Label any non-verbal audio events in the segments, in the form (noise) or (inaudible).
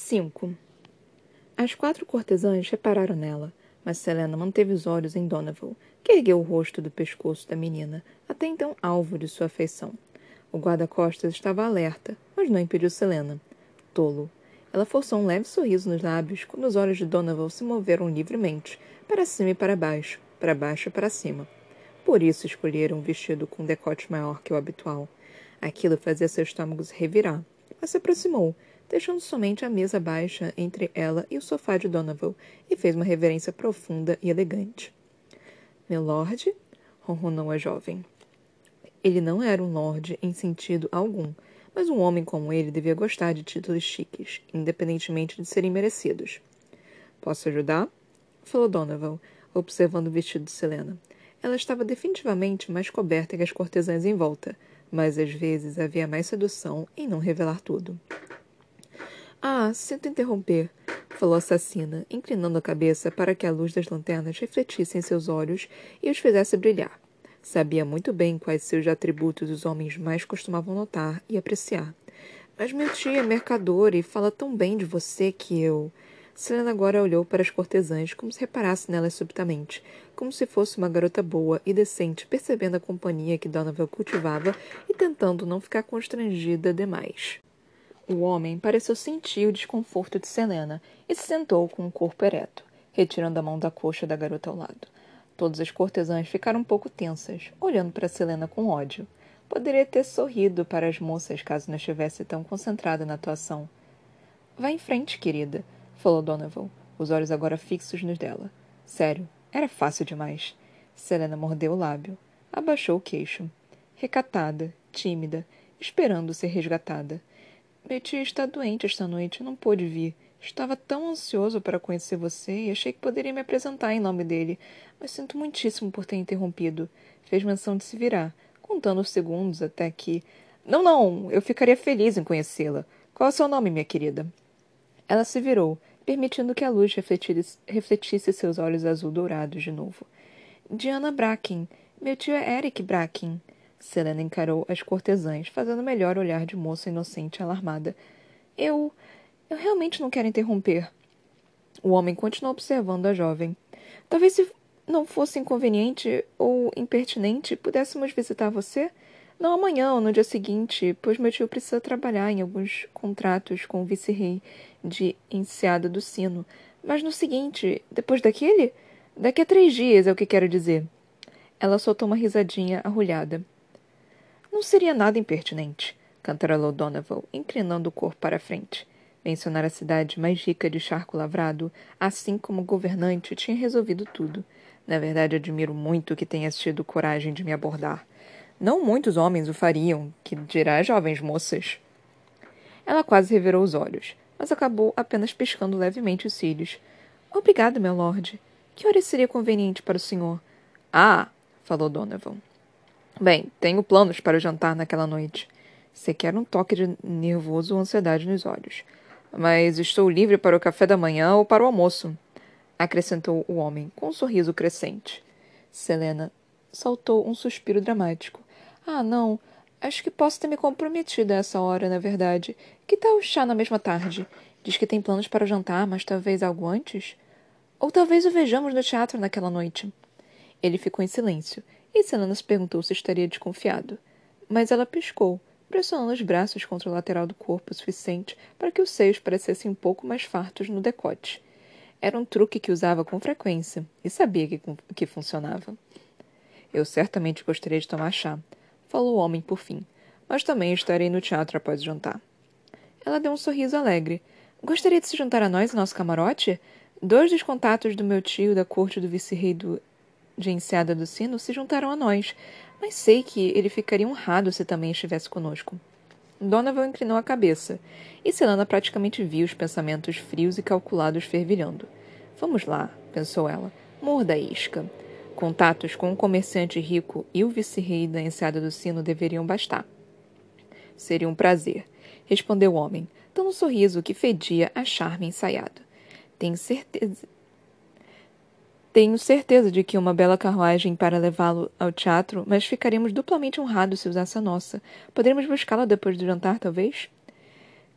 5. As quatro cortesãs repararam nela, mas Selena manteve os olhos em Donovan, que ergueu o rosto do pescoço da menina, até então alvo de sua afeição. O guarda-costas estava alerta, mas não impediu Selena. Tolo. Ela forçou um leve sorriso nos lábios quando os olhos de Donovan se moveram livremente, para cima e para baixo, para baixo e para cima. Por isso escolheram um vestido com um decote maior que o habitual. Aquilo fazia seu estômago se revirar, mas se aproximou, deixando somente a mesa baixa entre ela e o sofá de Donovan, e fez uma reverência profunda e elegante. Meu lord? ronronou a jovem. Ele não era um lord em sentido algum, mas um homem como ele devia gostar de títulos chiques, independentemente de serem merecidos. Posso ajudar? falou Donovan, observando o vestido de Selena. Ela estava definitivamente mais coberta que as cortesãs em volta, mas às vezes havia mais sedução em não revelar tudo. Ah, sinto interromper, falou a assassina, inclinando a cabeça para que a luz das lanternas refletisse em seus olhos e os fizesse brilhar. Sabia muito bem quais seus atributos os homens mais costumavam notar e apreciar. Mas meu tio é mercador e fala tão bem de você que eu. Selena agora olhou para as cortesãs como se reparasse nelas subitamente, como se fosse uma garota boa e decente, percebendo a companhia que Donovan cultivava e tentando não ficar constrangida demais. O homem pareceu sentir o desconforto de Selena e se sentou com o corpo ereto, retirando a mão da coxa da garota ao lado. Todas as cortesãs ficaram um pouco tensas, olhando para Selena com ódio. Poderia ter sorrido para as moças caso não estivesse tão concentrada na atuação. Vá em frente, querida, falou Donovan, os olhos agora fixos nos dela. Sério, era fácil demais. Selena mordeu o lábio, abaixou o queixo. Recatada, tímida, esperando ser resgatada. Betty está doente esta noite, não pôde vir. Estava tão ansioso para conhecer você e achei que poderia me apresentar em nome dele, mas sinto muitíssimo por ter interrompido. Fez menção de se virar, contando os segundos até que. Não, não, eu ficaria feliz em conhecê-la. Qual é o seu nome, minha querida? Ela se virou, permitindo que a luz refletisse, refletisse seus olhos azul-dourados de novo. Diana Bracken. Meu tio é Eric Bracken. Selena encarou as cortesãs, fazendo melhor olhar de moça inocente alarmada. Eu. Eu realmente não quero interromper. O homem continuou observando a jovem. Talvez se não fosse inconveniente ou impertinente, pudéssemos visitar você? Não amanhã ou no dia seguinte, pois meu tio precisa trabalhar em alguns contratos com o vice-rei de Enseada do Sino. Mas no seguinte, depois daquele? Daqui a três dias é o que quero dizer. Ela soltou uma risadinha arrulhada. Não seria nada impertinente, cantarolou Donovan, inclinando o corpo para a frente. Mencionar a cidade mais rica de charco lavrado, assim como o governante, tinha resolvido tudo. Na verdade, admiro muito que tenhas tido coragem de me abordar. Não muitos homens o fariam, que dirá jovens moças. Ela quase revirou os olhos, mas acabou apenas piscando levemente os cílios. Obrigado, meu lord. Que hora seria conveniente para o senhor? Ah, falou Donovan. Bem, tenho planos para o jantar naquela noite. Sequer um toque de nervoso ou ansiedade nos olhos. Mas estou livre para o café da manhã ou para o almoço, acrescentou o homem, com um sorriso crescente. Selena soltou um suspiro dramático. Ah, não. Acho que posso ter me comprometido a essa hora, na verdade. Que tal o chá na mesma tarde? Diz que tem planos para o jantar, mas talvez algo antes? Ou talvez o vejamos no teatro naquela noite. Ele ficou em silêncio, e Selena se perguntou se estaria desconfiado. Mas ela piscou, pressionando os braços contra o lateral do corpo o suficiente para que os seios parecessem um pouco mais fartos no decote. Era um truque que usava com frequência e sabia que, que funcionava. Eu certamente gostaria de tomar chá, falou o homem por fim, mas também estarei no teatro após o jantar. Ela deu um sorriso alegre. Gostaria de se juntar a nós em nosso camarote? Dois dos contatos do meu tio da corte do vice-rei do de Enseada do Sino se juntaram a nós, mas sei que ele ficaria honrado se também estivesse conosco. Donovan inclinou a cabeça, e Selana praticamente viu os pensamentos frios e calculados fervilhando. Vamos lá, pensou ela, morda a isca. Contatos com um comerciante rico e o vice-rei da Enseada do Sino deveriam bastar. Seria um prazer, respondeu o homem, dando um sorriso que fedia a charme ensaiado. Tenho certeza tenho certeza de que uma bela carruagem para levá-lo ao teatro, mas ficaríamos duplamente honrados se usasse a nossa. Poderíamos buscá-la depois do jantar, talvez?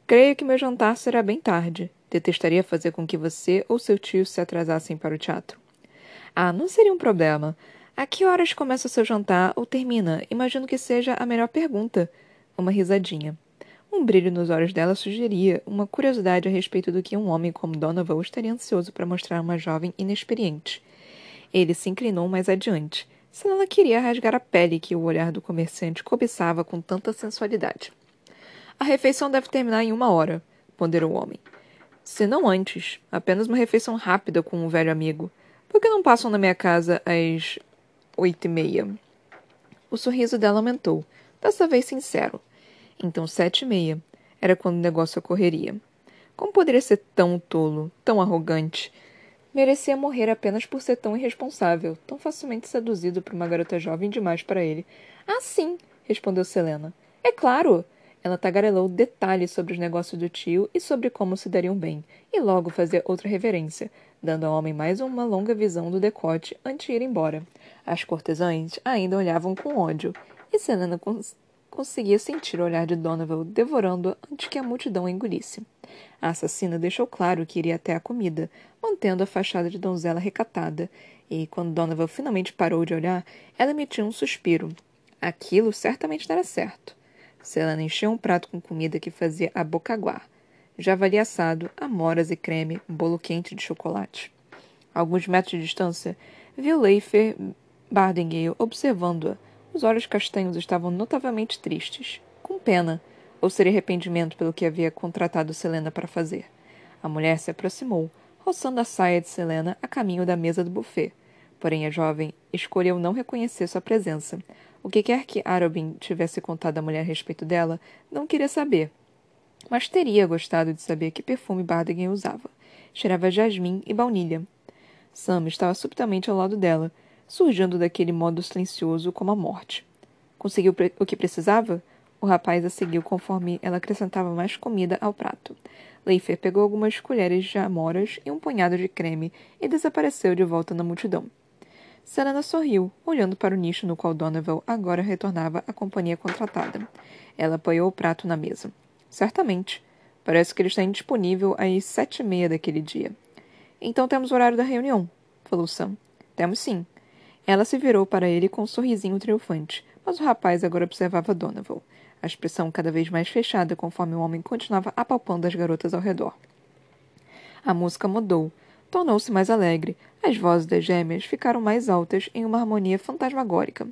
Creio que meu jantar será bem tarde. Detestaria fazer com que você ou seu tio se atrasassem para o teatro. Ah, não seria um problema. A que horas começa o seu jantar ou termina? Imagino que seja a melhor pergunta. Uma risadinha. Um brilho nos olhos dela sugeria uma curiosidade a respeito do que um homem como Donovan estaria ansioso para mostrar a uma jovem inexperiente. Ele se inclinou mais adiante. Selena queria rasgar a pele que o olhar do comerciante cobiçava com tanta sensualidade. A refeição deve terminar em uma hora, ponderou o homem. Se não antes, apenas uma refeição rápida com um velho amigo. Por que não passam na minha casa às oito e meia? O sorriso dela aumentou, dessa vez sincero. Então sete e meia. Era quando o negócio ocorreria. Como poderia ser tão tolo, tão arrogante? Merecia morrer apenas por ser tão irresponsável, tão facilmente seduzido por uma garota jovem demais para ele. Ah, sim, respondeu Selena. É claro! Ela tagarelou detalhes sobre os negócios do tio e sobre como se dariam bem, e logo fazia outra reverência, dando ao homem mais uma longa visão do decote antes de ir embora. As cortesãs ainda olhavam com ódio, e Selena conseguia sentir o olhar de Donovan devorando-a antes que a multidão a engolisse. A assassina deixou claro que iria até a comida, mantendo a fachada de donzela recatada, e quando Donovan finalmente parou de olhar, ela emitiu um suspiro. Aquilo certamente não certo. Selena encheu um prato com comida que fazia a boca aguar. Javali assado, amoras e creme, um bolo quente de chocolate. A alguns metros de distância, viu Leifer Bardengale observando-a. Os olhos castanhos estavam notavelmente tristes. Com pena, ou seria arrependimento pelo que havia contratado Selena para fazer. A mulher se aproximou, roçando a saia de Selena a caminho da mesa do buffet. Porém, a jovem escolheu não reconhecer sua presença, o que quer que Arobin tivesse contado à mulher a respeito dela, não queria saber. Mas teria gostado de saber que perfume Bardigan usava. Cheirava jasmim e baunilha. Sam estava subitamente ao lado dela, surgindo daquele modo silencioso como a morte. Conseguiu o que precisava? O rapaz a seguiu conforme ela acrescentava mais comida ao prato. Leifer pegou algumas colheres de amoras e um punhado de creme e desapareceu de volta na multidão. Selena sorriu, olhando para o nicho no qual Donovan agora retornava à companhia contratada. Ela apoiou o prato na mesa. Certamente. Parece que ele está indisponível às sete e meia daquele dia. Então temos o horário da reunião, falou Sam. Temos sim. Ela se virou para ele com um sorrisinho triunfante, mas o rapaz agora observava Donovan, a expressão cada vez mais fechada conforme o homem continuava apalpando as garotas ao redor. A música mudou, tornou-se mais alegre. As vozes das gêmeas ficaram mais altas em uma harmonia fantasmagórica.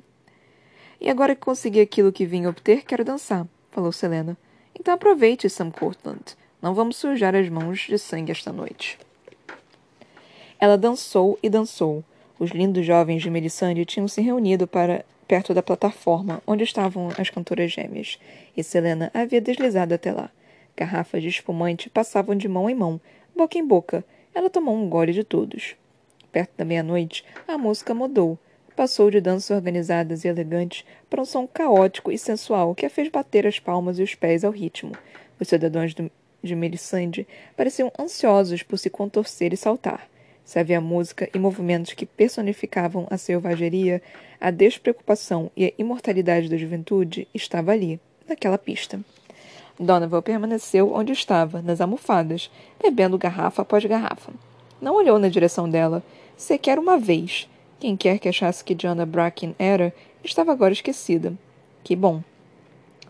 E agora que consegui aquilo que vim obter, quero dançar, falou Selena. Então aproveite, Sam Cortland. Não vamos sujar as mãos de sangue esta noite. Ela dançou e dançou. Os lindos jovens de Melisande tinham se reunido para perto da plataforma onde estavam as cantoras gêmeas, e Selena havia deslizado até lá. Garrafas de espumante passavam de mão em mão, boca em boca, ela tomou um gole de todos. Perto da meia-noite, a música mudou. Passou de danças organizadas e elegantes para um som caótico e sensual que a fez bater as palmas e os pés ao ritmo. Os cidadãos de Melisande pareciam ansiosos por se contorcer e saltar. Se havia música e movimentos que personificavam a selvageria, a despreocupação e a imortalidade da juventude, estava ali, naquela pista. Donovan permaneceu onde estava, nas almofadas, bebendo garrafa após garrafa. Não olhou na direção dela, sequer uma vez. Quem quer que achasse que Diana Bracken era, estava agora esquecida. Que bom.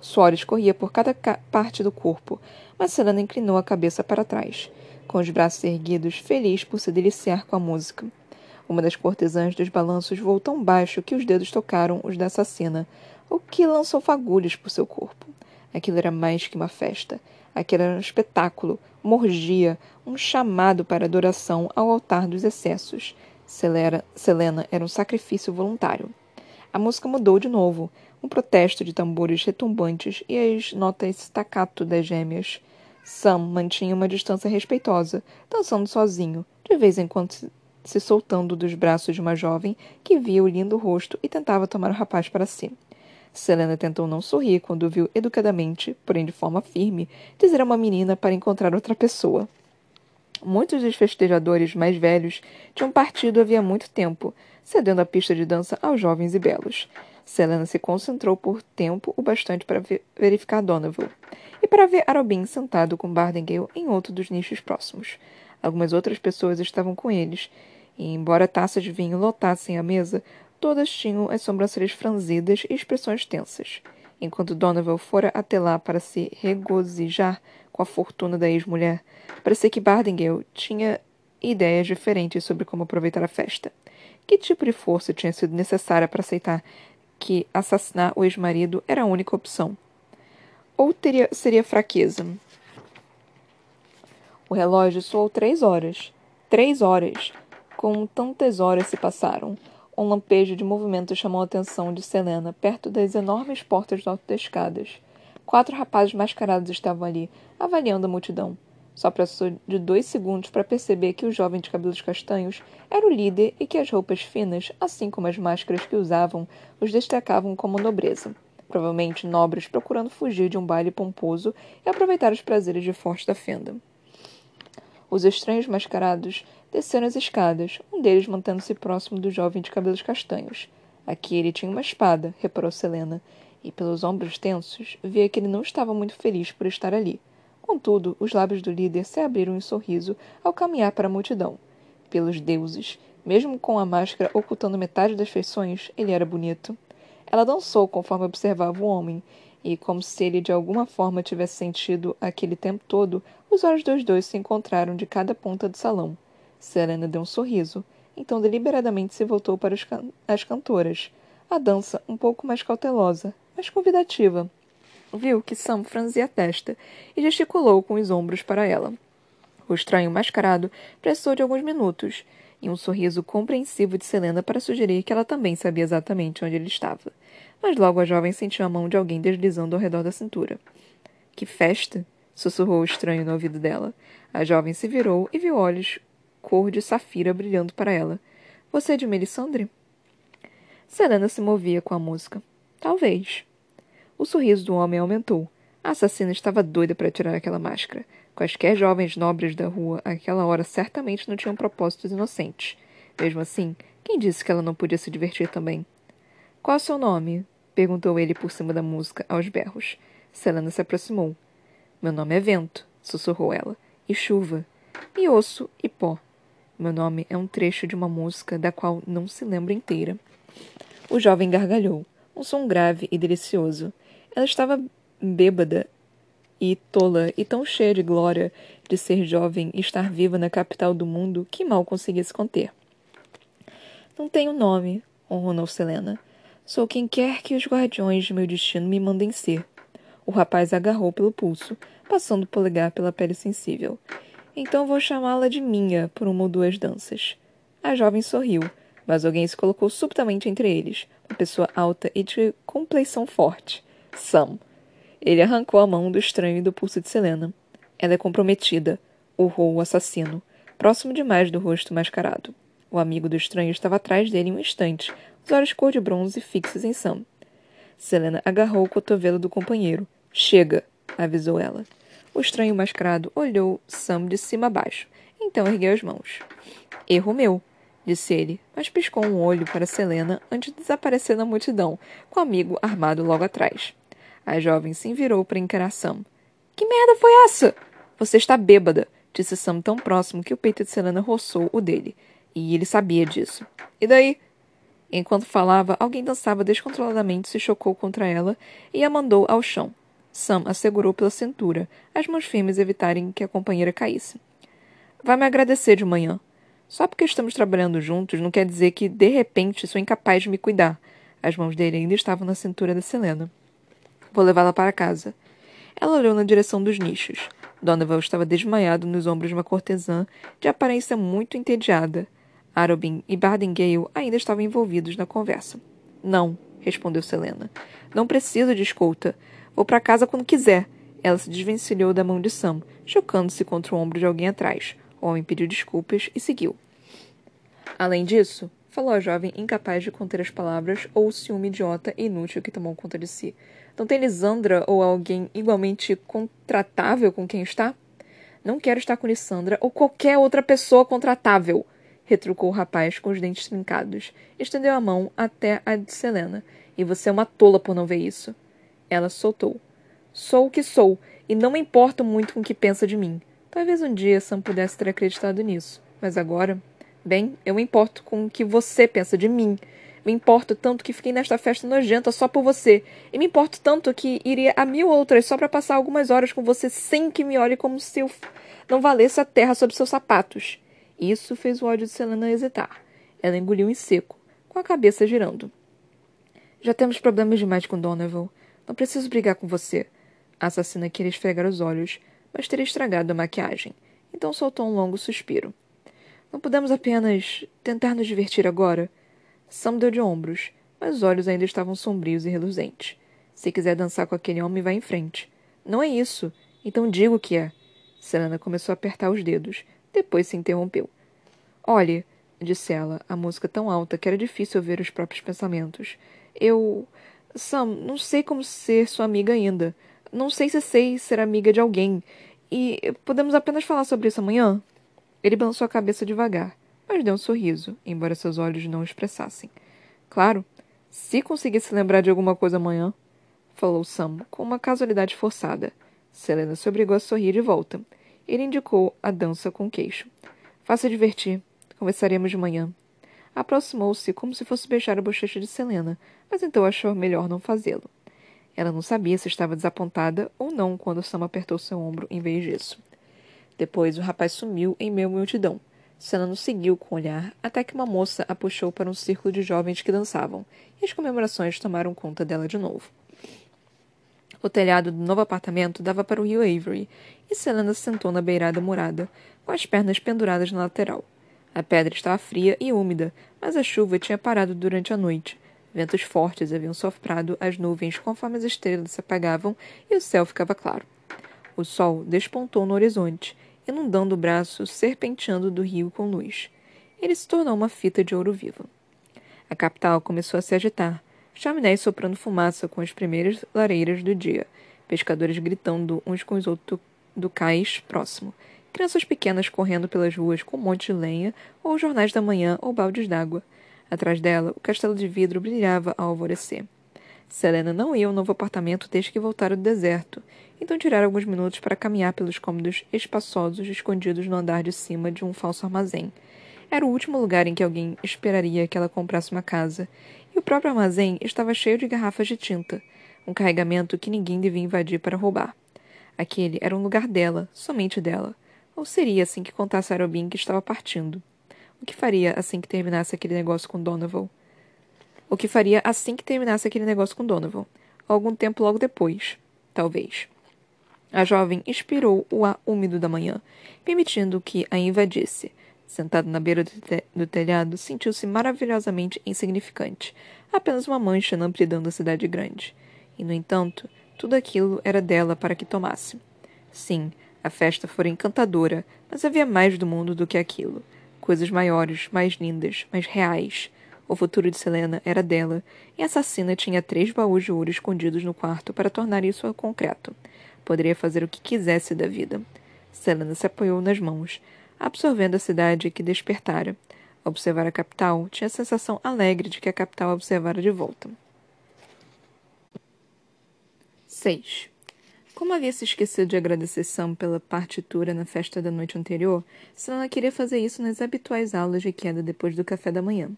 Suor escorria por cada parte do corpo, mas inclinou a cabeça para trás, com os braços erguidos, feliz por se deliciar com a música. Uma das cortesãs dos balanços voou tão baixo que os dedos tocaram os da assassina, o que lançou fagulhas por seu corpo. Aquilo era mais que uma festa. Aquilo era um espetáculo, uma orgia, um chamado para adoração ao altar dos excessos. Celera, Selena era um sacrifício voluntário. A música mudou de novo, um protesto de tambores retumbantes e as notas staccato das gêmeas. Sam mantinha uma distância respeitosa, dançando sozinho, de vez em quando se soltando dos braços de uma jovem que via o lindo rosto e tentava tomar o rapaz para si. Selena tentou não sorrir quando viu educadamente, porém de forma firme, dizer a uma menina para encontrar outra pessoa. Muitos dos festejadores mais velhos tinham partido havia muito tempo, cedendo a pista de dança aos jovens e belos. Selena se concentrou por tempo o bastante para verificar Donovan e para ver Arobin sentado com Bardengale em outro dos nichos próximos. Algumas outras pessoas estavam com eles, e embora taças de vinho lotassem a mesa, todas tinham as sobrancelhas franzidas e expressões tensas. Enquanto Donovan fora até lá para se regozijar com a fortuna da ex-mulher, parecia que Bardengale tinha ideias diferentes sobre como aproveitar a festa. Que tipo de força tinha sido necessária para aceitar que assassinar o ex-marido era a única opção? Ou teria, seria fraqueza? O relógio soou três horas. Três horas. Como tantas horas se passaram. Um lampejo de movimento chamou a atenção de Selena, perto das enormes portas do alto das escadas. Quatro rapazes mascarados estavam ali, avaliando a multidão. Só precisou de dois segundos para perceber que o jovem de cabelos castanhos era o líder e que as roupas finas, assim como as máscaras que usavam, os destacavam como nobreza. Provavelmente nobres procurando fugir de um baile pomposo e aproveitar os prazeres de forte da fenda. Os estranhos mascarados desceram as escadas, um deles mantendo-se próximo do jovem de cabelos castanhos. Aqui ele tinha uma espada, reparou Selena, e pelos ombros tensos, via que ele não estava muito feliz por estar ali. Contudo, os lábios do líder se abriram em sorriso ao caminhar para a multidão. Pelos deuses, mesmo com a máscara ocultando metade das feições, ele era bonito. Ela dançou conforme observava o homem, e, como se ele de alguma forma tivesse sentido aquele tempo todo, os olhos dos dois se encontraram de cada ponta do salão. Serena deu um sorriso, então deliberadamente se voltou para can as cantoras. A dança um pouco mais cautelosa, mas convidativa viu que Sam franzia a testa e gesticulou com os ombros para ela. O estranho mascarado prestou de alguns minutos, e um sorriso compreensivo de Selena para sugerir que ela também sabia exatamente onde ele estava. Mas logo a jovem sentiu a mão de alguém deslizando ao redor da cintura. Que festa! sussurrou o estranho no ouvido dela. A jovem se virou e viu olhos cor de safira brilhando para ela. Você é de Melisandre? Selena se movia com a música. Talvez. O sorriso do homem aumentou. A assassina estava doida para tirar aquela máscara. Quaisquer jovens nobres da rua àquela hora certamente não tinham propósitos inocentes. Mesmo assim, quem disse que ela não podia se divertir também? Qual é o seu nome? perguntou ele por cima da música, aos berros. Selena se aproximou. Meu nome é Vento, sussurrou ela. E chuva. E osso e pó. Meu nome é um trecho de uma música da qual não se lembra inteira. O jovem gargalhou, um som grave e delicioso. Ela estava bêbada e tola e tão cheia de glória de ser jovem e estar viva na capital do mundo que mal conseguia se conter. Não tenho nome, honrou Selena. Sou quem quer que os guardiões de meu destino me mandem ser. O rapaz agarrou pelo pulso, passando o polegar pela pele sensível. Então vou chamá-la de minha por uma ou duas danças. A jovem sorriu, mas alguém se colocou subitamente entre eles, uma pessoa alta e de compleição forte. Sam. Ele arrancou a mão do estranho e do pulso de Selena. Ela é comprometida, urrou o assassino, próximo demais do rosto mascarado. O amigo do estranho estava atrás dele em um instante, os olhos cor de bronze fixos em Sam. Selena agarrou o cotovelo do companheiro. Chega, avisou ela. O estranho mascarado olhou Sam de cima a baixo, então ergueu as mãos. Erro meu, disse ele, mas piscou um olho para Selena antes de desaparecer na multidão, com o amigo armado logo atrás. A jovem se envirou para encarar Sam. Que merda foi essa? Você está bêbada, disse Sam tão próximo que o peito de Selena roçou o dele. E ele sabia disso. E daí? Enquanto falava, alguém dançava descontroladamente, se chocou contra ela e a mandou ao chão. Sam a segurou pela cintura, as mãos firmes evitarem que a companheira caísse. Vai me agradecer de manhã. Só porque estamos trabalhando juntos não quer dizer que, de repente, sou incapaz de me cuidar. As mãos dele ainda estavam na cintura da Selena. Vou levá-la para casa. Ela olhou na direção dos nichos. Donovan estava desmaiado nos ombros de uma cortesã, de aparência muito entediada. Arobin e Bardengale ainda estavam envolvidos na conversa. Não, respondeu Selena. Não preciso de escolta. Vou para casa quando quiser. Ela se desvencilhou da mão de Sam, chocando-se contra o ombro de alguém atrás. O homem pediu desculpas e seguiu. Além disso, falou a jovem incapaz de conter as palavras ou o ciúme idiota e inútil que tomou conta de si. Não tem Lisandra ou alguém igualmente contratável com quem está? Não quero estar com Lissandra ou qualquer outra pessoa contratável, retrucou o rapaz com os dentes trincados. Estendeu a mão até a de Selena. E você é uma tola por não ver isso. Ela soltou. Sou o que sou, e não me importo muito com o que pensa de mim. Talvez um dia Sam pudesse ter acreditado nisso. Mas agora. Bem, eu me importo com o que você pensa de mim. Me importo tanto que fiquei nesta festa nojenta só por você. E me importo tanto que iria a mil outras só para passar algumas horas com você sem que me olhe como se eu não valesse a terra sob seus sapatos. Isso fez o ódio de Selena hesitar. Ela engoliu em seco, com a cabeça girando. Já temos problemas demais com Donovan. Não preciso brigar com você. A assassina queria esfregar os olhos, mas teria estragado a maquiagem. Então soltou um longo suspiro. Não podemos apenas tentar nos divertir agora? Sam deu de ombros, mas os olhos ainda estavam sombrios e reluzentes. Se quiser dançar com aquele homem, vá em frente. Não é isso. Então diga o que é. Selena começou a apertar os dedos. Depois se interrompeu. Olhe, disse ela, a música tão alta que era difícil ouvir os próprios pensamentos. Eu. Sam, não sei como ser sua amiga ainda. Não sei se sei ser amiga de alguém. E podemos apenas falar sobre isso amanhã? Ele balançou a cabeça devagar mas deu um sorriso, embora seus olhos não expressassem. Claro, se conseguisse lembrar de alguma coisa amanhã, falou Sam com uma casualidade forçada. Selena se obrigou a sorrir de volta. Ele indicou a dança com o queixo. Faça divertir. Conversaremos de manhã. Aproximou-se como se fosse beijar a bochecha de Selena, mas então achou melhor não fazê-lo. Ela não sabia se estava desapontada ou não quando Sam apertou seu ombro em vez disso. Depois o rapaz sumiu em meio à multidão. Senna seguiu com o olhar até que uma moça a puxou para um círculo de jovens que dançavam, e as comemorações tomaram conta dela de novo. O telhado do novo apartamento dava para o rio Avery, e Selena sentou na beirada murada, com as pernas penduradas na lateral. A pedra estava fria e úmida, mas a chuva tinha parado durante a noite. Ventos fortes haviam soprado as nuvens conforme as estrelas se apagavam e o céu ficava claro. O sol despontou no horizonte, inundando o braço serpenteando do rio com luz. Ele se tornou uma fita de ouro vivo. A capital começou a se agitar, chaminés soprando fumaça com as primeiras lareiras do dia, pescadores gritando uns com os outros do cais próximo, crianças pequenas correndo pelas ruas com um monte de lenha, ou jornais da manhã ou baldes d'água. Atrás dela, o castelo de vidro brilhava ao alvorecer. Selena não ia ao novo apartamento desde que voltara do deserto, então tiraram alguns minutos para caminhar pelos cômodos espaçosos escondidos no andar de cima de um falso armazém. Era o último lugar em que alguém esperaria que ela comprasse uma casa, e o próprio armazém estava cheio de garrafas de tinta, um carregamento que ninguém devia invadir para roubar. Aquele era um lugar dela, somente dela. Ou seria assim que contasse a Robin que estava partindo? O que faria assim que terminasse aquele negócio com Donovan? O que faria assim que terminasse aquele negócio com Donovan. Algum tempo logo depois. Talvez. A jovem expirou o ar úmido da manhã, permitindo que a invadisse. Sentada na beira do, te do telhado, sentiu-se maravilhosamente insignificante, apenas uma mancha na amplidão da cidade grande. E, no entanto, tudo aquilo era dela para que tomasse. Sim, a festa fora encantadora, mas havia mais do mundo do que aquilo. Coisas maiores, mais lindas, mais reais. O futuro de Selena era dela, e a assassina tinha três baús de ouro escondidos no quarto para tornar isso concreto. Poderia fazer o que quisesse da vida. Selena se apoiou nas mãos, absorvendo a cidade que despertara. observar a capital, tinha a sensação alegre de que a capital a observara de volta. 6. Como havia se esquecido de agradecer Sam pela partitura na festa da noite anterior, Selena queria fazer isso nas habituais aulas de queda depois do café da manhã.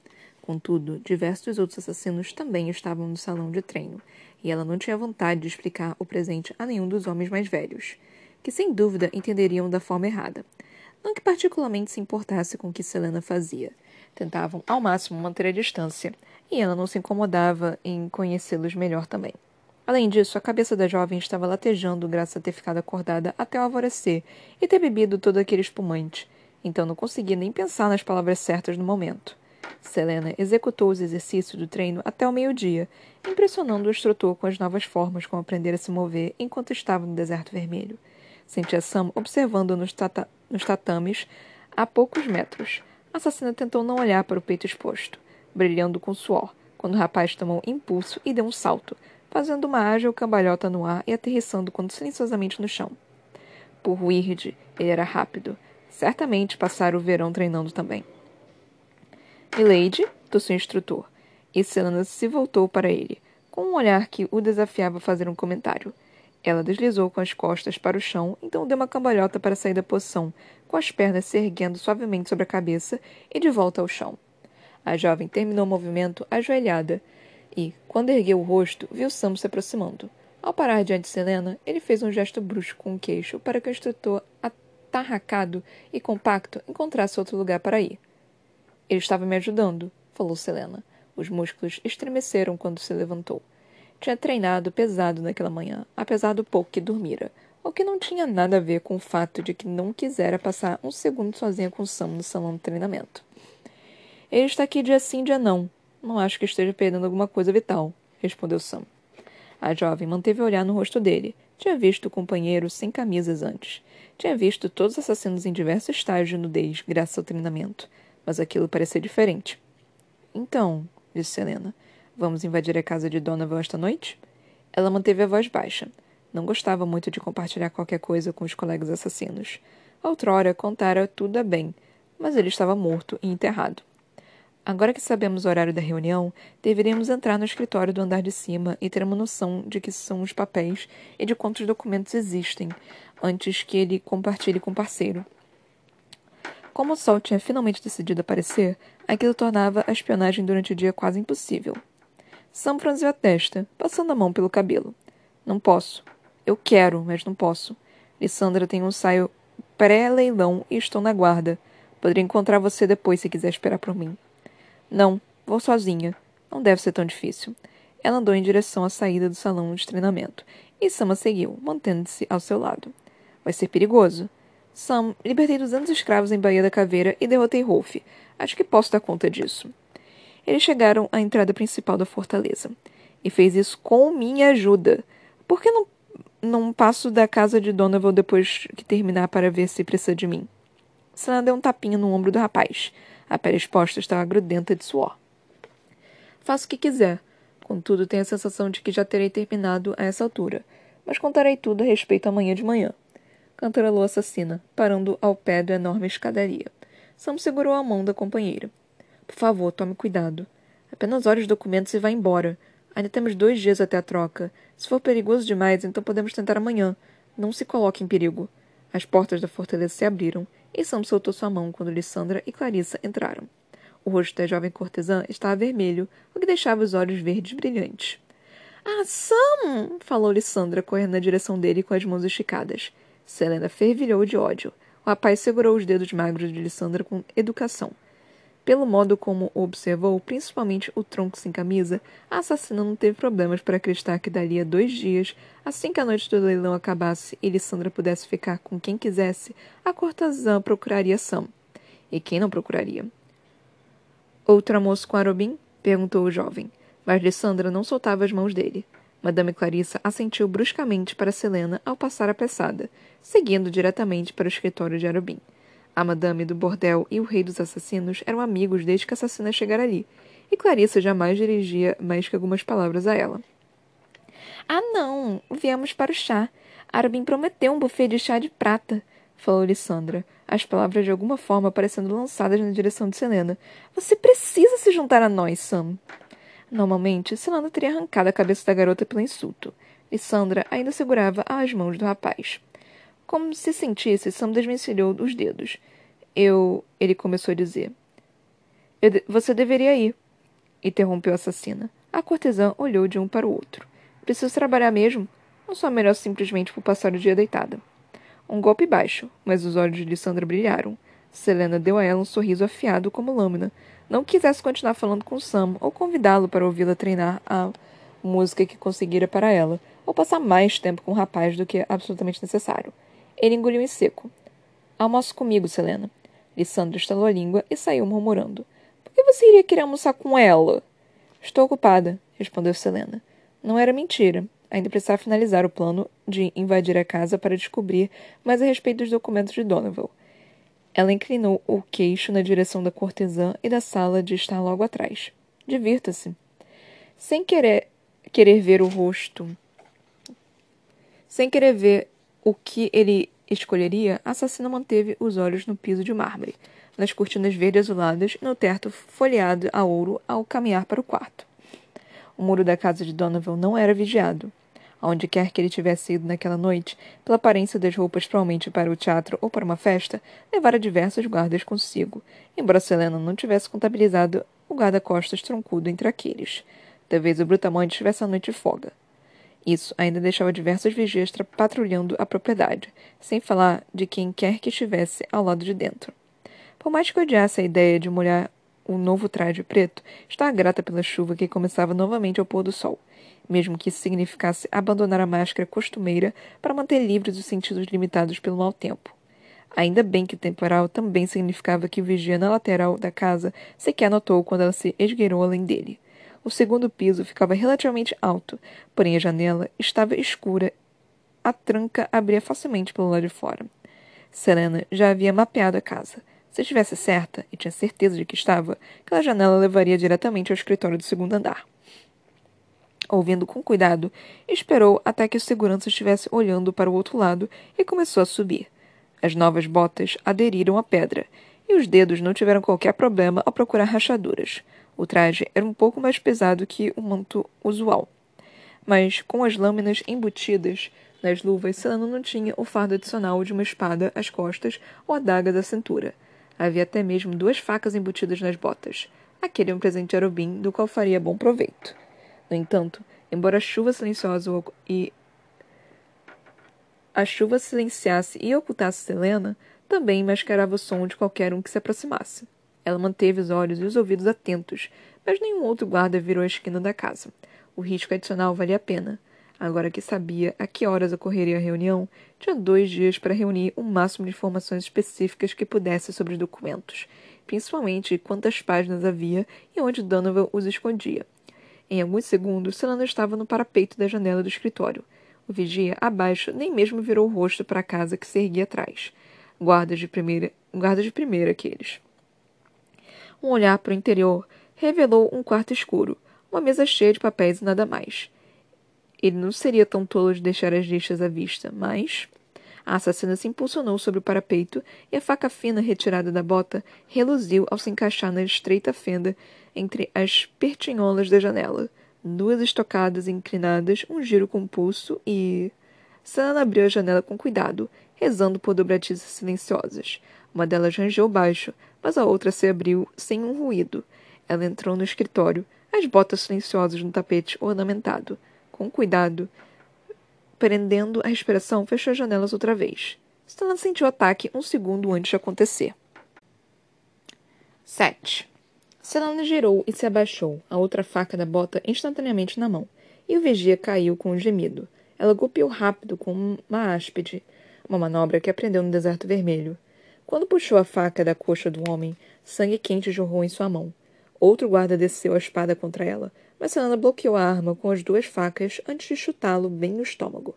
Contudo, diversos outros assassinos também estavam no salão de treino, e ela não tinha vontade de explicar o presente a nenhum dos homens mais velhos, que sem dúvida entenderiam da forma errada. Não que particularmente se importasse com o que Selena fazia. Tentavam ao máximo manter a distância, e ela não se incomodava em conhecê-los melhor também. Além disso, a cabeça da jovem estava latejando graças a ter ficado acordada até o alvorecer e ter bebido todo aquele espumante, então não conseguia nem pensar nas palavras certas no momento. Selena executou os exercícios do treino até o meio-dia, impressionando o instrutor com as novas formas como aprender a se mover enquanto estava no deserto vermelho. Sentia Sam observando nos, tata nos tatames a poucos metros. A assassina tentou não olhar para o peito exposto, brilhando com suor, quando o rapaz tomou impulso e deu um salto, fazendo uma ágil cambalhota no ar e aterrissando quando silenciosamente no chão. Por Weird, ele era rápido. Certamente passara o verão treinando também. Milady, do seu instrutor. E Selena se voltou para ele, com um olhar que o desafiava a fazer um comentário. Ela deslizou com as costas para o chão, então deu uma cambalhota para sair da poção, com as pernas se erguendo suavemente sobre a cabeça e de volta ao chão. A jovem terminou o movimento ajoelhada e, quando ergueu o rosto, viu Sam se aproximando. Ao parar diante de Selena, ele fez um gesto brusco com o queixo para que o instrutor, atarracado e compacto, encontrasse outro lugar para ir. Ele estava me ajudando, falou Selena. Os músculos estremeceram quando se levantou. Tinha treinado pesado naquela manhã, apesar do pouco que dormira, o que não tinha nada a ver com o fato de que não quisera passar um segundo sozinha com Sam no salão de treinamento. Ele está aqui dia sim, dia não. Não acho que esteja perdendo alguma coisa vital, respondeu Sam. A jovem manteve o olhar no rosto dele. Tinha visto o companheiro sem camisas antes. Tinha visto todos os assassinos em diversos estágios de nudez, graças ao treinamento. Mas aquilo parecia diferente. Então, disse Selena. Vamos invadir a casa de Donovan esta noite? Ela manteve a voz baixa. Não gostava muito de compartilhar qualquer coisa com os colegas assassinos. Outrora contara tudo a bem, mas ele estava morto e enterrado. Agora que sabemos o horário da reunião, deveríamos entrar no escritório do andar de cima e ter uma noção de que são os papéis e de quantos documentos existem, antes que ele compartilhe com o parceiro. Como o sol tinha finalmente decidido aparecer, aquilo tornava a espionagem durante o dia quase impossível. Sam franziu a testa, passando a mão pelo cabelo. Não posso. Eu quero, mas não posso. Lissandra tem um saio pré-leilão e estou na guarda. Poderia encontrar você depois se quiser esperar por mim. Não, vou sozinha. Não deve ser tão difícil. Ela andou em direção à saída do salão de treinamento, e Sam seguiu, mantendo-se ao seu lado. Vai ser perigoso. Sam, libertei 200 escravos em Baía da Caveira e derrotei Rolf. Acho que posso dar conta disso. Eles chegaram à entrada principal da fortaleza. E fez isso com minha ajuda. Por que não, não passo da casa de Donovan depois que terminar para ver se precisa de mim? Sana deu um tapinha no ombro do rapaz. A pele exposta estava grudenta de suor. Faço o que quiser. Contudo, tenho a sensação de que já terei terminado a essa altura. Mas contarei tudo a respeito amanhã de manhã cantarolou a assassina, parando ao pé da enorme escadaria. Sam segurou a mão da companheira. Por favor, tome cuidado. Apenas olhe os documentos e vá embora. Ainda temos dois dias até a troca. Se for perigoso demais, então podemos tentar amanhã. Não se coloque em perigo. As portas da fortaleza se abriram e Sam soltou sua mão quando Lissandra e Clarissa entraram. O rosto da jovem cortesã estava vermelho, o que deixava os olhos verdes brilhantes. Ah, Sam! falou Lissandra, correndo na direção dele com as mãos esticadas. Selena fervilhou de ódio. O rapaz segurou os dedos magros de Lissandra com educação. Pelo modo como observou, principalmente o tronco sem camisa, a assassina não teve problemas para acreditar que dali a dois dias, assim que a noite do leilão acabasse e Lissandra pudesse ficar com quem quisesse, a cortesã procuraria Sam. E quem não procuraria? Outro almoço com Arobin? perguntou o jovem. Mas Lissandra não soltava as mãos dele. Madame Clarissa assentiu bruscamente para Selena ao passar apressada, seguindo diretamente para o escritório de Arobin. A madame do bordel e o rei dos assassinos eram amigos desde que a assassina chegara ali, e Clarissa jamais dirigia mais que algumas palavras a ela. Ah, não! Viemos para o chá. Arobin prometeu um buffet de chá de prata, falou Lissandra, as palavras de alguma forma parecendo lançadas na direção de Selena. Você precisa se juntar a nós, Sam. Normalmente, Selena teria arrancado a cabeça da garota pelo insulto, e Sandra ainda segurava as mãos do rapaz. Como se sentisse, Sam desvencilhou os dedos. Eu. Ele começou a dizer. De você deveria ir. Interrompeu a assassina. A cortesã olhou de um para o outro. Preciso trabalhar mesmo? Não sou melhor simplesmente por passar o dia deitada. Um golpe baixo, mas os olhos de Sandra brilharam. Selena deu a ela um sorriso afiado como lâmina, não quisesse continuar falando com Sam ou convidá-lo para ouvi-la treinar a música que conseguira para ela, ou passar mais tempo com o rapaz do que absolutamente necessário. Ele engoliu em seco. Almoço comigo, Selena. Lissandra estalou a língua e saiu murmurando. Por que você iria querer almoçar com ela? Estou ocupada, respondeu Selena. Não era mentira. Ainda precisava finalizar o plano de invadir a casa para descobrir mais a respeito dos documentos de Donovan. Ela inclinou o queixo na direção da cortesã e da sala de estar logo atrás. Divirta-se. Sem querer, querer ver o rosto. Sem querer ver o que ele escolheria, a assassina manteve os olhos no piso de mármore. nas cortinas verde azuladas e no teto folheado a ouro ao caminhar para o quarto. O muro da casa de Donovan não era vigiado. Aonde quer que ele tivesse ido naquela noite, pela aparência das roupas provavelmente para o teatro ou para uma festa, levara diversos guardas consigo, embora Selena não tivesse contabilizado o guarda-costas troncudo entre aqueles. Talvez o brutamonte tivesse a noite folga. Isso ainda deixava diversos vigias patrulhando a propriedade, sem falar de quem quer que estivesse ao lado de dentro. Por mais que odiasse a ideia de molhar o novo traje preto, estava grata pela chuva que começava novamente ao pôr do sol, mesmo que isso significasse abandonar a máscara costumeira para manter livres os sentidos limitados pelo mau tempo. Ainda bem que temporal também significava que o vigia na lateral da casa sequer notou quando ela se esgueirou além dele. O segundo piso ficava relativamente alto, porém a janela estava escura. A tranca abria facilmente pelo lado de fora. Selena já havia mapeado a casa. Se estivesse certa, e tinha certeza de que estava, aquela janela levaria diretamente ao escritório do segundo andar. Ouvindo com cuidado, esperou até que o segurança estivesse olhando para o outro lado e começou a subir. As novas botas aderiram à pedra, e os dedos não tiveram qualquer problema ao procurar rachaduras. O traje era um pouco mais pesado que o manto usual. Mas, com as lâminas embutidas nas luvas, Selena não tinha o fardo adicional de uma espada às costas ou a daga da cintura. Havia até mesmo duas facas embutidas nas botas. Aquele é um presente de Arobin, do qual faria bom proveito. No entanto, embora a chuva silenciosa e a chuva silenciasse e ocultasse Selena, também mascarava o som de qualquer um que se aproximasse. Ela manteve os olhos e os ouvidos atentos, mas nenhum outro guarda virou a esquina da casa. O risco adicional valia a pena. Agora que sabia a que horas ocorreria a reunião, tinha dois dias para reunir o máximo de informações específicas que pudesse sobre os documentos, principalmente quantas páginas havia e onde Donovan os escondia. Em alguns segundos, Selena estava no parapeito da janela do escritório. O vigia, abaixo, nem mesmo virou o rosto para a casa que se erguia atrás. Guardas de primeira, guardas de primeira aqueles. Um olhar para o interior revelou um quarto escuro, uma mesa cheia de papéis e nada mais. Ele não seria tão tolo de deixar as listas à vista, mas. A assassina se impulsionou sobre o parapeito e a faca fina retirada da bota reluziu ao se encaixar na estreita fenda entre as pertinholas da janela. Duas estocadas inclinadas, um giro com pulso e. Sana abriu a janela com cuidado, rezando por dobradiças silenciosas. Uma delas rangeu baixo, mas a outra se abriu sem um ruído. Ela entrou no escritório, as botas silenciosas no tapete ornamentado. Com cuidado, prendendo a respiração, fechou as janelas outra vez. Stella sentiu o ataque um segundo antes de acontecer. 7. Selena girou e se abaixou, a outra faca da bota instantaneamente na mão, e o vigia caiu com um gemido. Ela golpeou rápido com uma áspide, uma manobra que aprendeu no deserto vermelho. Quando puxou a faca da coxa do homem, sangue quente jorrou em sua mão. Outro guarda desceu a espada contra ela, mas Selena bloqueou a arma com as duas facas antes de chutá-lo bem no estômago.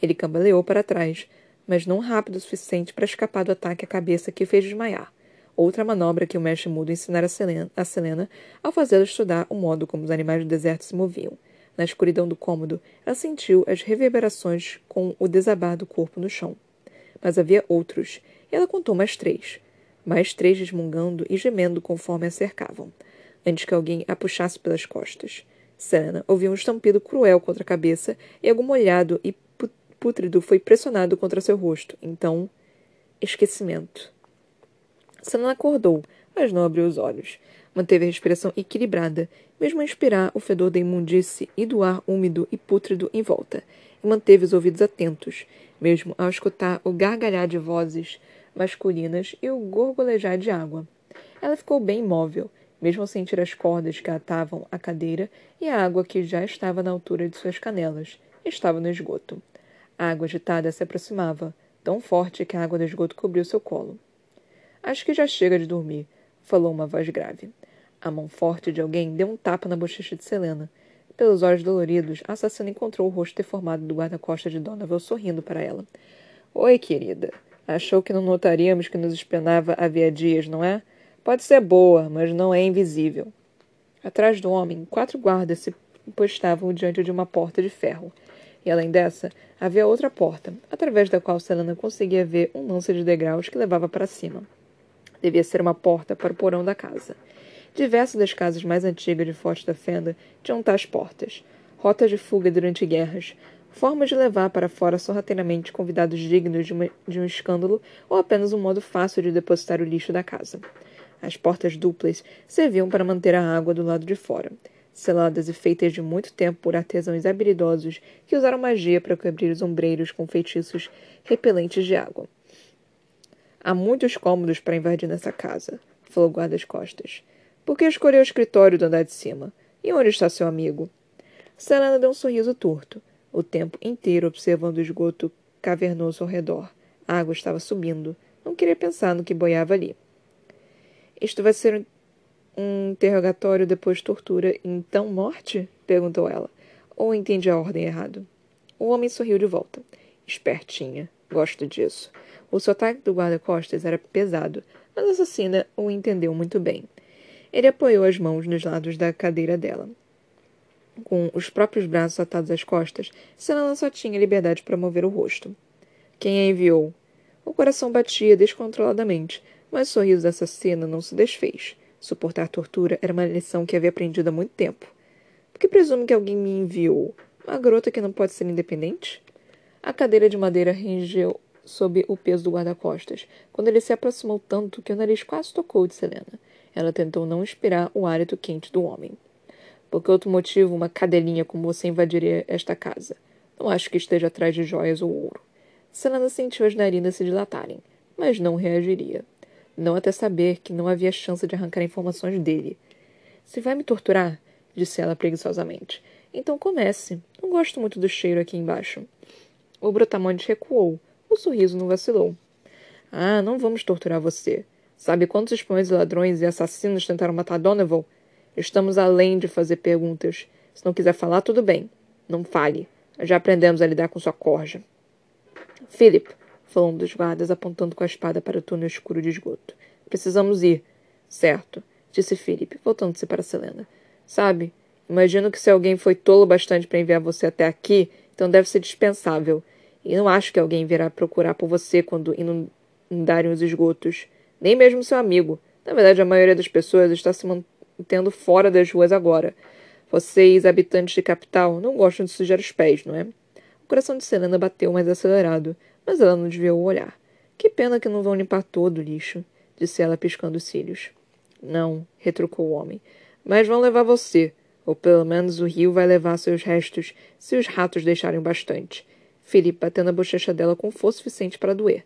Ele cambaleou para trás, mas não rápido o suficiente para escapar do ataque à cabeça que o fez desmaiar. Outra manobra que o mestre mudo ensinara a Selena, a Selena ao fazê-la estudar o modo como os animais do deserto se moviam. Na escuridão do cômodo, ela sentiu as reverberações com o desabar do corpo no chão. Mas havia outros, ela contou mais três. Mais três desmungando e gemendo conforme a cercavam, antes que alguém a puxasse pelas costas. Selena ouviu um estampido cruel contra a cabeça e algo molhado e pútrido foi pressionado contra seu rosto. Então, esquecimento. Selena acordou, mas não abriu os olhos. Manteve a respiração equilibrada, mesmo a inspirar o fedor da imundície e do ar úmido e pútrido em volta, e manteve os ouvidos atentos, mesmo ao escutar o gargalhar de vozes masculinas e o gorgolejar de água. Ela ficou bem imóvel, mesmo sentir as cordas que atavam a cadeira e a água que já estava na altura de suas canelas. Estava no esgoto. A água agitada se aproximava, tão forte que a água do esgoto cobriu seu colo. Acho que já chega de dormir, falou uma voz grave. A mão forte de alguém deu um tapa na bochecha de Selena. Pelos olhos doloridos, a assassina encontrou o rosto deformado do guarda-costas de Donovan sorrindo para ela. Oi, querida. Achou que não notaríamos que nos espionava havia dias, não é? Pode ser boa, mas não é invisível. Atrás do homem, quatro guardas se postavam diante de uma porta de ferro. E além dessa, havia outra porta, através da qual Selena conseguia ver um lance de degraus que levava para cima. Devia ser uma porta para o porão da casa. Diversas das casas mais antigas de Forte da Fenda tinham tais portas. Rotas de fuga durante guerras, formas de levar para fora sorrateiramente convidados dignos de, uma, de um escândalo ou apenas um modo fácil de depositar o lixo da casa. As portas duplas serviam para manter a água do lado de fora, seladas e feitas de muito tempo por artesãos habilidosos que usaram magia para cobrir os ombreiros com feitiços repelentes de água. Há muitos cômodos para invadir nessa casa, falou o guarda-costas. Por que escolheu o escritório do andar de cima? E onde está seu amigo? Selena deu um sorriso torto, o tempo inteiro observando o esgoto cavernoso ao redor. A água estava subindo. Não queria pensar no que boiava ali. Isto vai ser um interrogatório depois de tortura então morte? perguntou ela. Ou entendi a ordem errado? O homem sorriu de volta. Espertinha. Gosto disso. O sotaque do guarda-costas era pesado, mas a assassina o entendeu muito bem. Ele apoiou as mãos nos lados da cadeira dela. Com os próprios braços atados às costas, Selena só tinha liberdade para mover o rosto. Quem a enviou? O coração batia descontroladamente, mas o sorriso da assassina não se desfez. Suportar tortura era uma lição que havia aprendido há muito tempo. Por que presume que alguém me enviou? Uma garota que não pode ser independente? A cadeira de madeira rangeu sob o peso do guarda-costas, quando ele se aproximou tanto que o nariz quase tocou de Selena. Ela tentou não inspirar o hálito quente do homem. Por que outro motivo uma cadelinha como você invadiria esta casa? Não acho que esteja atrás de joias ou ouro. Selena sentiu as narinas se dilatarem, mas não reagiria. Não até saber que não havia chance de arrancar informações dele. Se vai me torturar, disse ela preguiçosamente, então comece. Não gosto muito do cheiro aqui embaixo. O Brutamonte recuou, o sorriso não vacilou. Ah, não vamos torturar você. Sabe quantos espiões, ladrões e assassinos tentaram matar Donovan? Estamos além de fazer perguntas. Se não quiser falar, tudo bem. Não fale. Já aprendemos a lidar com sua corja. Philip, falou um dos guardas, apontando com a espada para o túnel escuro de esgoto. Precisamos ir. Certo, disse Philip, voltando-se para Selena. Sabe, imagino que se alguém foi tolo bastante para enviar você até aqui, então deve ser dispensável. E não acho que alguém virá procurar por você quando inundarem os esgotos. Nem mesmo seu amigo. Na verdade, a maioria das pessoas está se mantendo fora das ruas agora. Vocês, habitantes de capital, não gostam de sujar os pés, não é? O coração de Selena bateu mais acelerado, mas ela não desviou o olhar. Que pena que não vão limpar todo o lixo, disse ela piscando os cílios. Não, retrucou o homem. Mas vão levar você, ou pelo menos o rio vai levar seus restos, se os ratos deixarem bastante. Felipe batendo a bochecha dela com força suficiente para doer.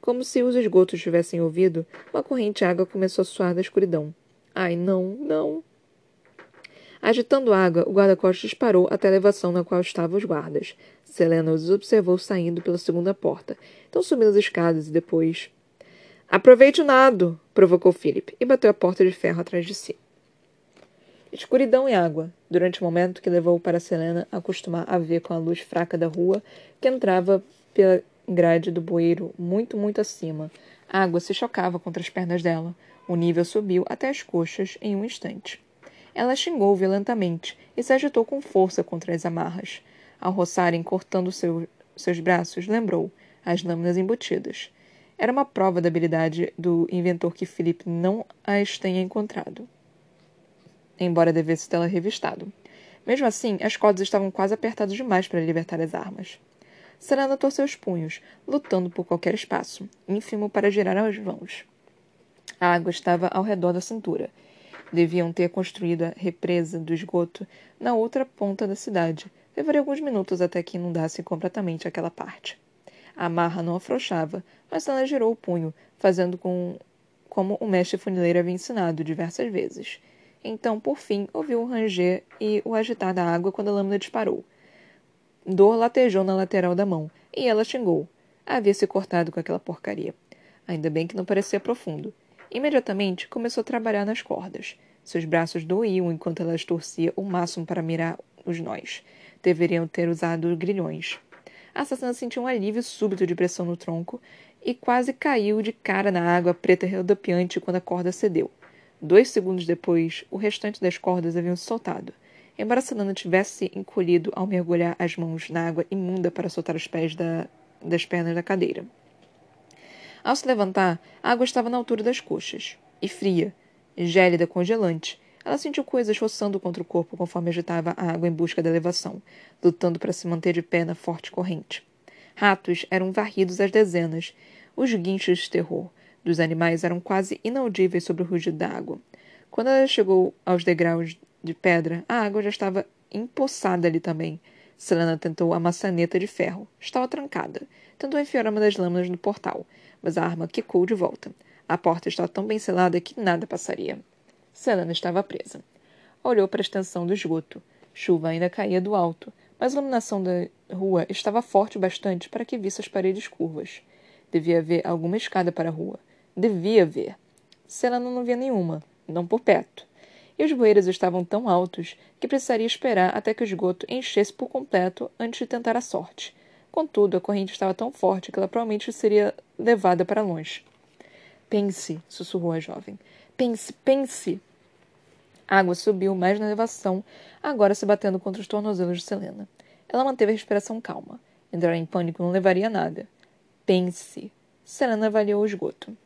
Como se os esgotos tivessem ouvido, uma corrente de água começou a soar da escuridão. Ai, não, não. Agitando água, o guarda-costas disparou até a elevação na qual estavam os guardas. Selena os observou saindo pela segunda porta, então subindo as escadas e depois. Aproveite o nado! provocou Philip e bateu a porta de ferro atrás de si. Escuridão e água, durante o momento que levou para Selena acostumar a ver com a luz fraca da rua que entrava pela grade do bueiro muito, muito acima. A água se chocava contra as pernas dela. O nível subiu até as coxas em um instante. Ela xingou violentamente e se agitou com força contra as amarras. Ao roçarem cortando seu, seus braços, lembrou as lâminas embutidas. Era uma prova da habilidade do inventor que Philip não as tenha encontrado embora devesse tê-la revistado. Mesmo assim, as cordas estavam quase apertadas demais para libertar as armas. Serena torceu os punhos, lutando por qualquer espaço, ínfimo para girar as mãos. A água estava ao redor da cintura. Deviam ter construído a represa do esgoto na outra ponta da cidade. Levaria alguns minutos até que inundasse completamente aquela parte. A marra não afrouxava, mas ela girou o punho, fazendo com como o mestre funileiro havia ensinado diversas vezes. Então, por fim, ouviu o ranger e o agitar da água quando a lâmina disparou. Dor latejou na lateral da mão, e ela xingou. Havia se cortado com aquela porcaria. Ainda bem que não parecia profundo. Imediatamente começou a trabalhar nas cordas. Seus braços doíam enquanto ela torcia o máximo para mirar os nós. Deveriam ter usado grilhões. A assassina sentiu um alívio súbito de pressão no tronco e quase caiu de cara na água preta rodopiante quando a corda cedeu. Dois segundos depois, o restante das cordas haviam soltado. Embora Sanana tivesse encolhido ao mergulhar as mãos na água imunda para soltar os pés da, das pernas da cadeira. Ao se levantar, a água estava na altura das coxas. E fria. Gélida, congelante. Ela sentiu coisas roçando contra o corpo conforme agitava a água em busca da elevação, lutando para se manter de pé na forte corrente. Ratos eram varridos às dezenas. Os guinchos de terror dos animais eram quase inaudíveis sobre o rugido da água. Quando ela chegou aos degraus de pedra, a água já estava empoçada ali também. Selena tentou a maçaneta de ferro. Estava trancada. Tentou enfiar uma das lâminas no portal, mas a arma quicou de volta. A porta estava tão bem selada que nada passaria. Selena estava presa. Olhou para a extensão do esgoto. Chuva ainda caía do alto, mas a iluminação da rua estava forte o bastante para que visse as paredes curvas. Devia haver alguma escada para a rua. Devia ver. Selena não via nenhuma, não por perto. E os bueiros estavam tão altos que precisaria esperar até que o esgoto enchesse por completo antes de tentar a sorte. Contudo, a corrente estava tão forte que ela provavelmente seria levada para longe. Pense, sussurrou a jovem. Pense, pense. A água subiu mais na elevação, agora se batendo contra os tornozelos de Selena. Ela manteve a respiração calma. Entrar em pânico não levaria a nada. Pense. Selena avaliou o esgoto.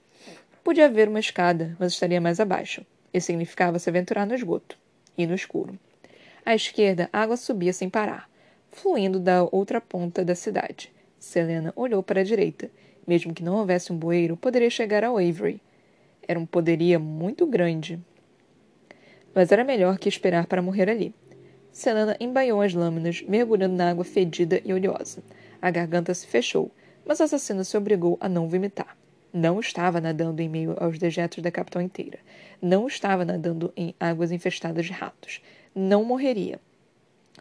Podia haver uma escada, mas estaria mais abaixo. Isso significava se aventurar no esgoto e no escuro. À esquerda, a água subia sem parar, fluindo da outra ponta da cidade. Selena olhou para a direita. Mesmo que não houvesse um bueiro, poderia chegar ao Avery. Era um poderia muito grande. Mas era melhor que esperar para morrer ali. Selena embaiou as lâminas, mergulhando na água fedida e oleosa. A garganta se fechou, mas o assassino se obrigou a não vomitar. Não estava nadando em meio aos dejetos da capital inteira. Não estava nadando em águas infestadas de ratos. Não morreria.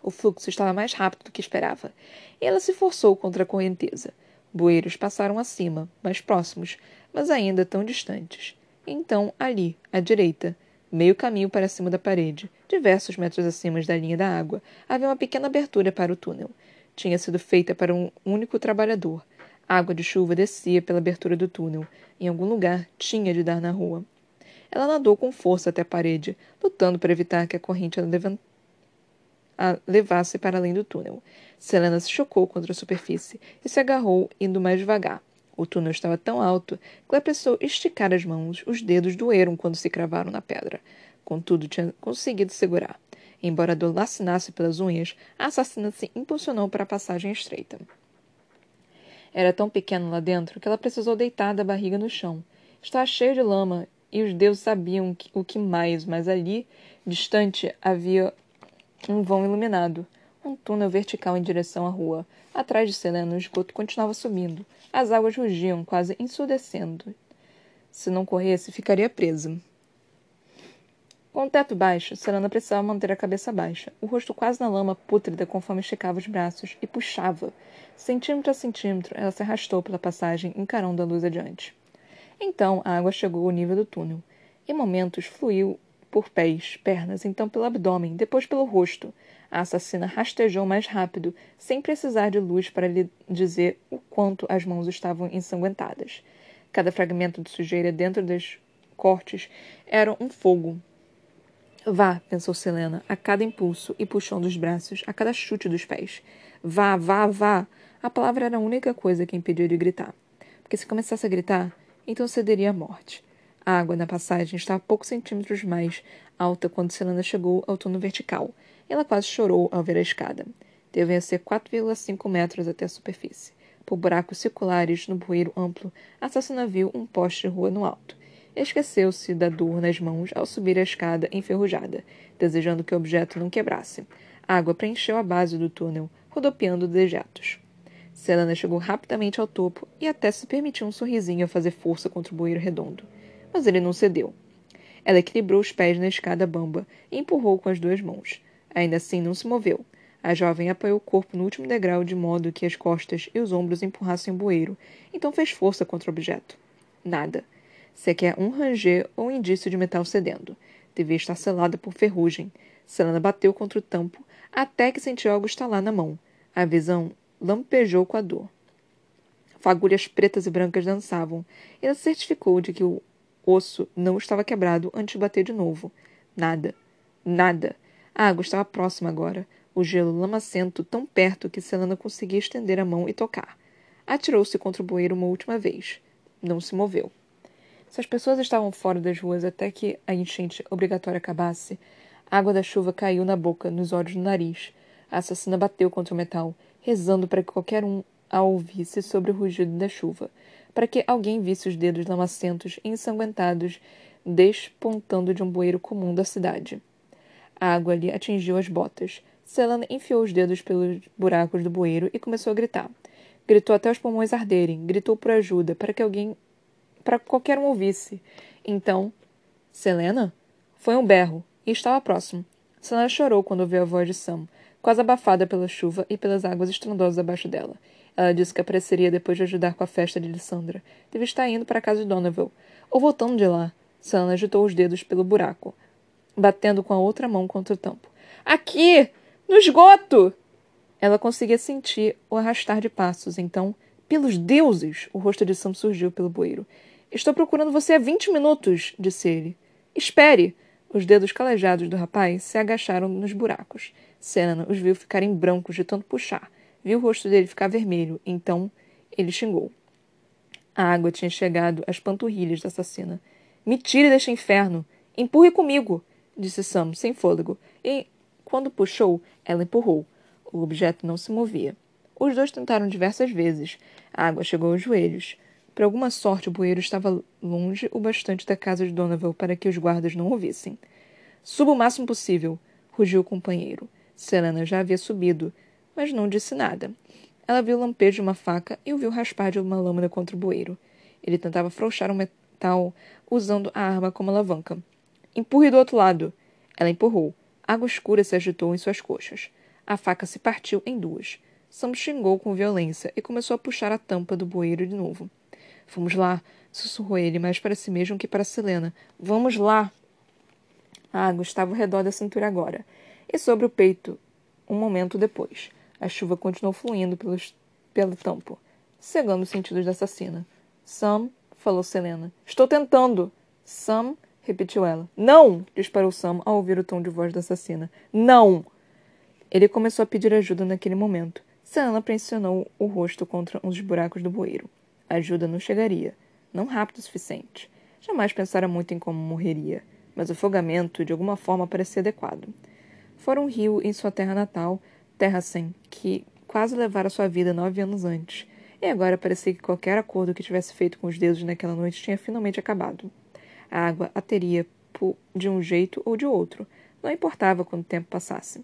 O fluxo estava mais rápido do que esperava. Ela se forçou contra a correnteza. Bueiros passaram acima, mais próximos, mas ainda tão distantes. Então, ali, à direita, meio caminho para cima da parede, diversos metros acima da linha da água, havia uma pequena abertura para o túnel. Tinha sido feita para um único trabalhador, água de chuva descia pela abertura do túnel. Em algum lugar tinha de dar na rua. Ela nadou com força até a parede, lutando para evitar que a corrente a, levant... a levasse para além do túnel. Selena se chocou contra a superfície e se agarrou, indo mais devagar. O túnel estava tão alto que ela precisou esticar as mãos. Os dedos doeram quando se cravaram na pedra. Contudo, tinha conseguido segurar. Embora a dor lacinasse pelas unhas, a assassina se impulsionou para a passagem estreita. Era tão pequeno lá dentro que ela precisou deitar da barriga no chão. Estava cheio de lama e os deuses sabiam o que mais, mas ali, distante, havia um vão iluminado. Um túnel vertical em direção à rua. Atrás de Selena, o esgoto continuava subindo. As águas rugiam, quase ensurdecendo. Se não corresse, ficaria presa. Com o teto baixo, Selena precisava manter a cabeça baixa, o rosto quase na lama pútrida conforme esticava os braços, e puxava. Centímetro a centímetro, ela se arrastou pela passagem, encarando a luz adiante. Então, a água chegou ao nível do túnel. Em momentos, fluiu por pés, pernas, então pelo abdômen, depois pelo rosto. A assassina rastejou mais rápido, sem precisar de luz para lhe dizer o quanto as mãos estavam ensanguentadas. Cada fragmento de sujeira dentro dos cortes era um fogo, Vá, pensou Selena, a cada impulso e puxão dos braços, a cada chute dos pés. Vá, vá, vá! A palavra era a única coisa que impedia de gritar. Porque se começasse a gritar, então cederia à morte. A água na passagem estava poucos centímetros mais alta quando Selena chegou ao túnel vertical. Ela quase chorou ao ver a escada. Devia ser 4,5 metros até a superfície. Por buracos circulares no bueiro amplo, a assassina viu um poste de rua no alto. Esqueceu-se da dor nas mãos ao subir a escada enferrujada, desejando que o objeto não quebrasse. A água preencheu a base do túnel, rodopiando dejetos. Selena chegou rapidamente ao topo e até se permitiu um sorrisinho a fazer força contra o bueiro redondo. Mas ele não cedeu. Ela equilibrou os pés na escada bamba e empurrou com as duas mãos. Ainda assim, não se moveu. A jovem apoiou o corpo no último degrau de modo que as costas e os ombros empurrassem o bueiro, então fez força contra o objeto. Nada sequer um ranger ou um indício de metal cedendo. Devia estar selada por ferrugem. Selena bateu contra o tampo até que sentiu algo estalar na mão. A visão lampejou com a dor. Fagulhas pretas e brancas dançavam. Ela certificou de que o osso não estava quebrado antes de bater de novo. Nada. Nada. A água estava próxima agora. O gelo lamacento tão perto que Selena conseguia estender a mão e tocar. Atirou-se contra o bueiro uma última vez. não se moveu. Se as pessoas estavam fora das ruas até que a enchente obrigatória acabasse, a água da chuva caiu na boca, nos olhos no nariz. A assassina bateu contra o metal, rezando para que qualquer um a ouvisse sobre o rugido da chuva, para que alguém visse os dedos lamacentos e ensanguentados despontando de um bueiro comum da cidade. A água lhe atingiu as botas. Selena enfiou os dedos pelos buracos do bueiro e começou a gritar. Gritou até os pulmões arderem, gritou por ajuda, para que alguém. Para que qualquer um ouvisse. Então. Selena? Foi um berro, e estava próximo. Selena chorou quando ouviu a voz de Sam, quase abafada pela chuva e pelas águas estrondosas abaixo dela. Ela disse que apareceria depois de ajudar com a festa de Lissandra. Deve estar indo para a casa de Donovan, ou voltando de lá. Selena agitou os dedos pelo buraco, batendo com a outra mão contra o tampo. Aqui! No esgoto! Ela conseguia sentir o arrastar de passos, então, pelos deuses, o rosto de Sam surgiu pelo bueiro. Estou procurando você há vinte minutos, disse ele. Espere! Os dedos calejados do rapaz se agacharam nos buracos. Selena os viu ficarem brancos de tanto puxar. Viu o rosto dele ficar vermelho. Então, ele xingou. A água tinha chegado às panturrilhas da assassina. Me tire deste inferno! Empurre comigo! disse Sam, sem fôlego. E, quando puxou, ela empurrou. O objeto não se movia. Os dois tentaram diversas vezes. A água chegou aos joelhos. Por alguma sorte, o bueiro estava longe o bastante da casa de Donovan para que os guardas não ouvissem. Suba o máximo possível, rugiu o companheiro. Selena já havia subido, mas não disse nada. Ela viu o lampejo de uma faca e o viu raspar de uma lâmina contra o bueiro. Ele tentava afrouxar o metal usando a arma como alavanca. Empurre do outro lado. Ela empurrou. Água escura se agitou em suas coxas. A faca se partiu em duas. Sam xingou com violência e começou a puxar a tampa do bueiro de novo. Vamos lá, sussurrou ele mais para si mesmo que para Selena. Vamos lá! A água estava ao redor da cintura agora, e sobre o peito, um momento depois. A chuva continuou fluindo pelos, pelo tampo, cegando os sentidos da assassina. Sam, falou Selena. Estou tentando. Sam, repetiu ela. Não! disparou Sam ao ouvir o tom de voz da assassina. Não! Ele começou a pedir ajuda naquele momento. Selena pressionou o rosto contra um dos buracos do bueiro. Ajuda não chegaria. Não rápido o suficiente. Jamais pensara muito em como morreria, mas o afogamento de alguma forma parecia adequado. Fora um rio em sua terra natal, terra sem, que quase levara sua vida nove anos antes, e agora parecia que qualquer acordo que tivesse feito com os deuses naquela noite tinha finalmente acabado. A água a teria de um jeito ou de outro, não importava quanto tempo passasse.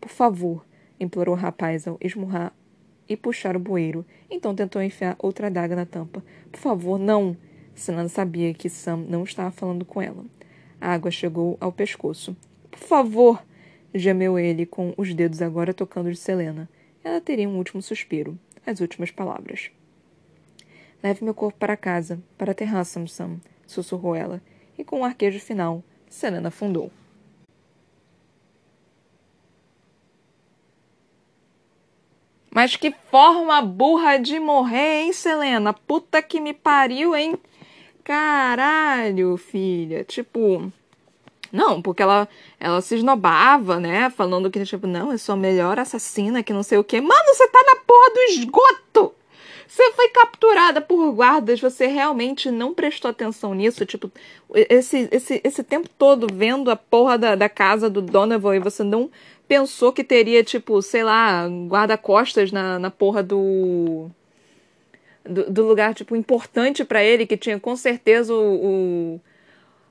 Por favor, implorou o rapaz ao esmurrar e puxar o bueiro. Então tentou enfiar outra adaga na tampa. Por favor, não! Selena sabia que Sam não estava falando com ela. A água chegou ao pescoço. Por favor! gemeu ele, com os dedos agora tocando de Selena. Ela teria um último suspiro. As últimas palavras. Leve meu corpo para casa, para Terrassam, Sam, sussurrou ela, e com um arquejo final, Selena afundou. Mas que forma burra de morrer, hein, Selena? Puta que me pariu, hein? Caralho, filha. Tipo. Não, porque ela, ela se esnobava, né? Falando que, tipo, não, eu sou a melhor assassina, que não sei o quê. Mano, você tá na porra do esgoto! Você foi capturada por guardas, você realmente não prestou atenção nisso? Tipo, esse, esse, esse tempo todo vendo a porra da, da casa do Donovan e você não pensou que teria, tipo, sei lá, guarda-costas na, na porra do, do, do lugar, tipo, importante para ele, que tinha com certeza o, o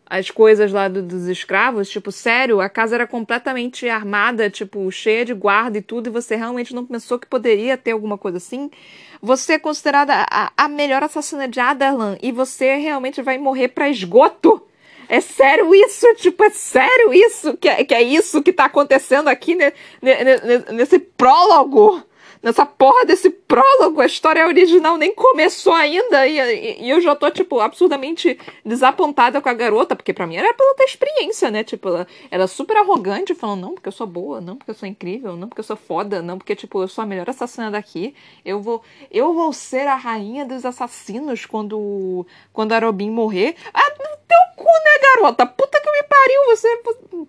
as coisas lá do, dos escravos, tipo, sério, a casa era completamente armada, tipo, cheia de guarda e tudo, e você realmente não pensou que poderia ter alguma coisa assim? Você é considerada a, a melhor assassina de Adarlan e você realmente vai morrer para esgoto? É sério isso? Tipo, é sério isso? Que é, que é isso que tá acontecendo aqui ne, ne, ne, nesse prólogo? Nessa porra desse prólogo, a história original nem começou ainda e, e, e, eu já tô, tipo, absurdamente desapontada com a garota, porque para mim era pela ter experiência, né? Tipo, ela era super arrogante, falando, não, porque eu sou boa, não, porque eu sou incrível, não, porque eu sou foda, não, porque, tipo, eu sou a melhor assassina daqui, eu vou, eu vou ser a rainha dos assassinos quando, quando a Robin morrer. Ah, teu cu, né, garota? Puta que me pariu, você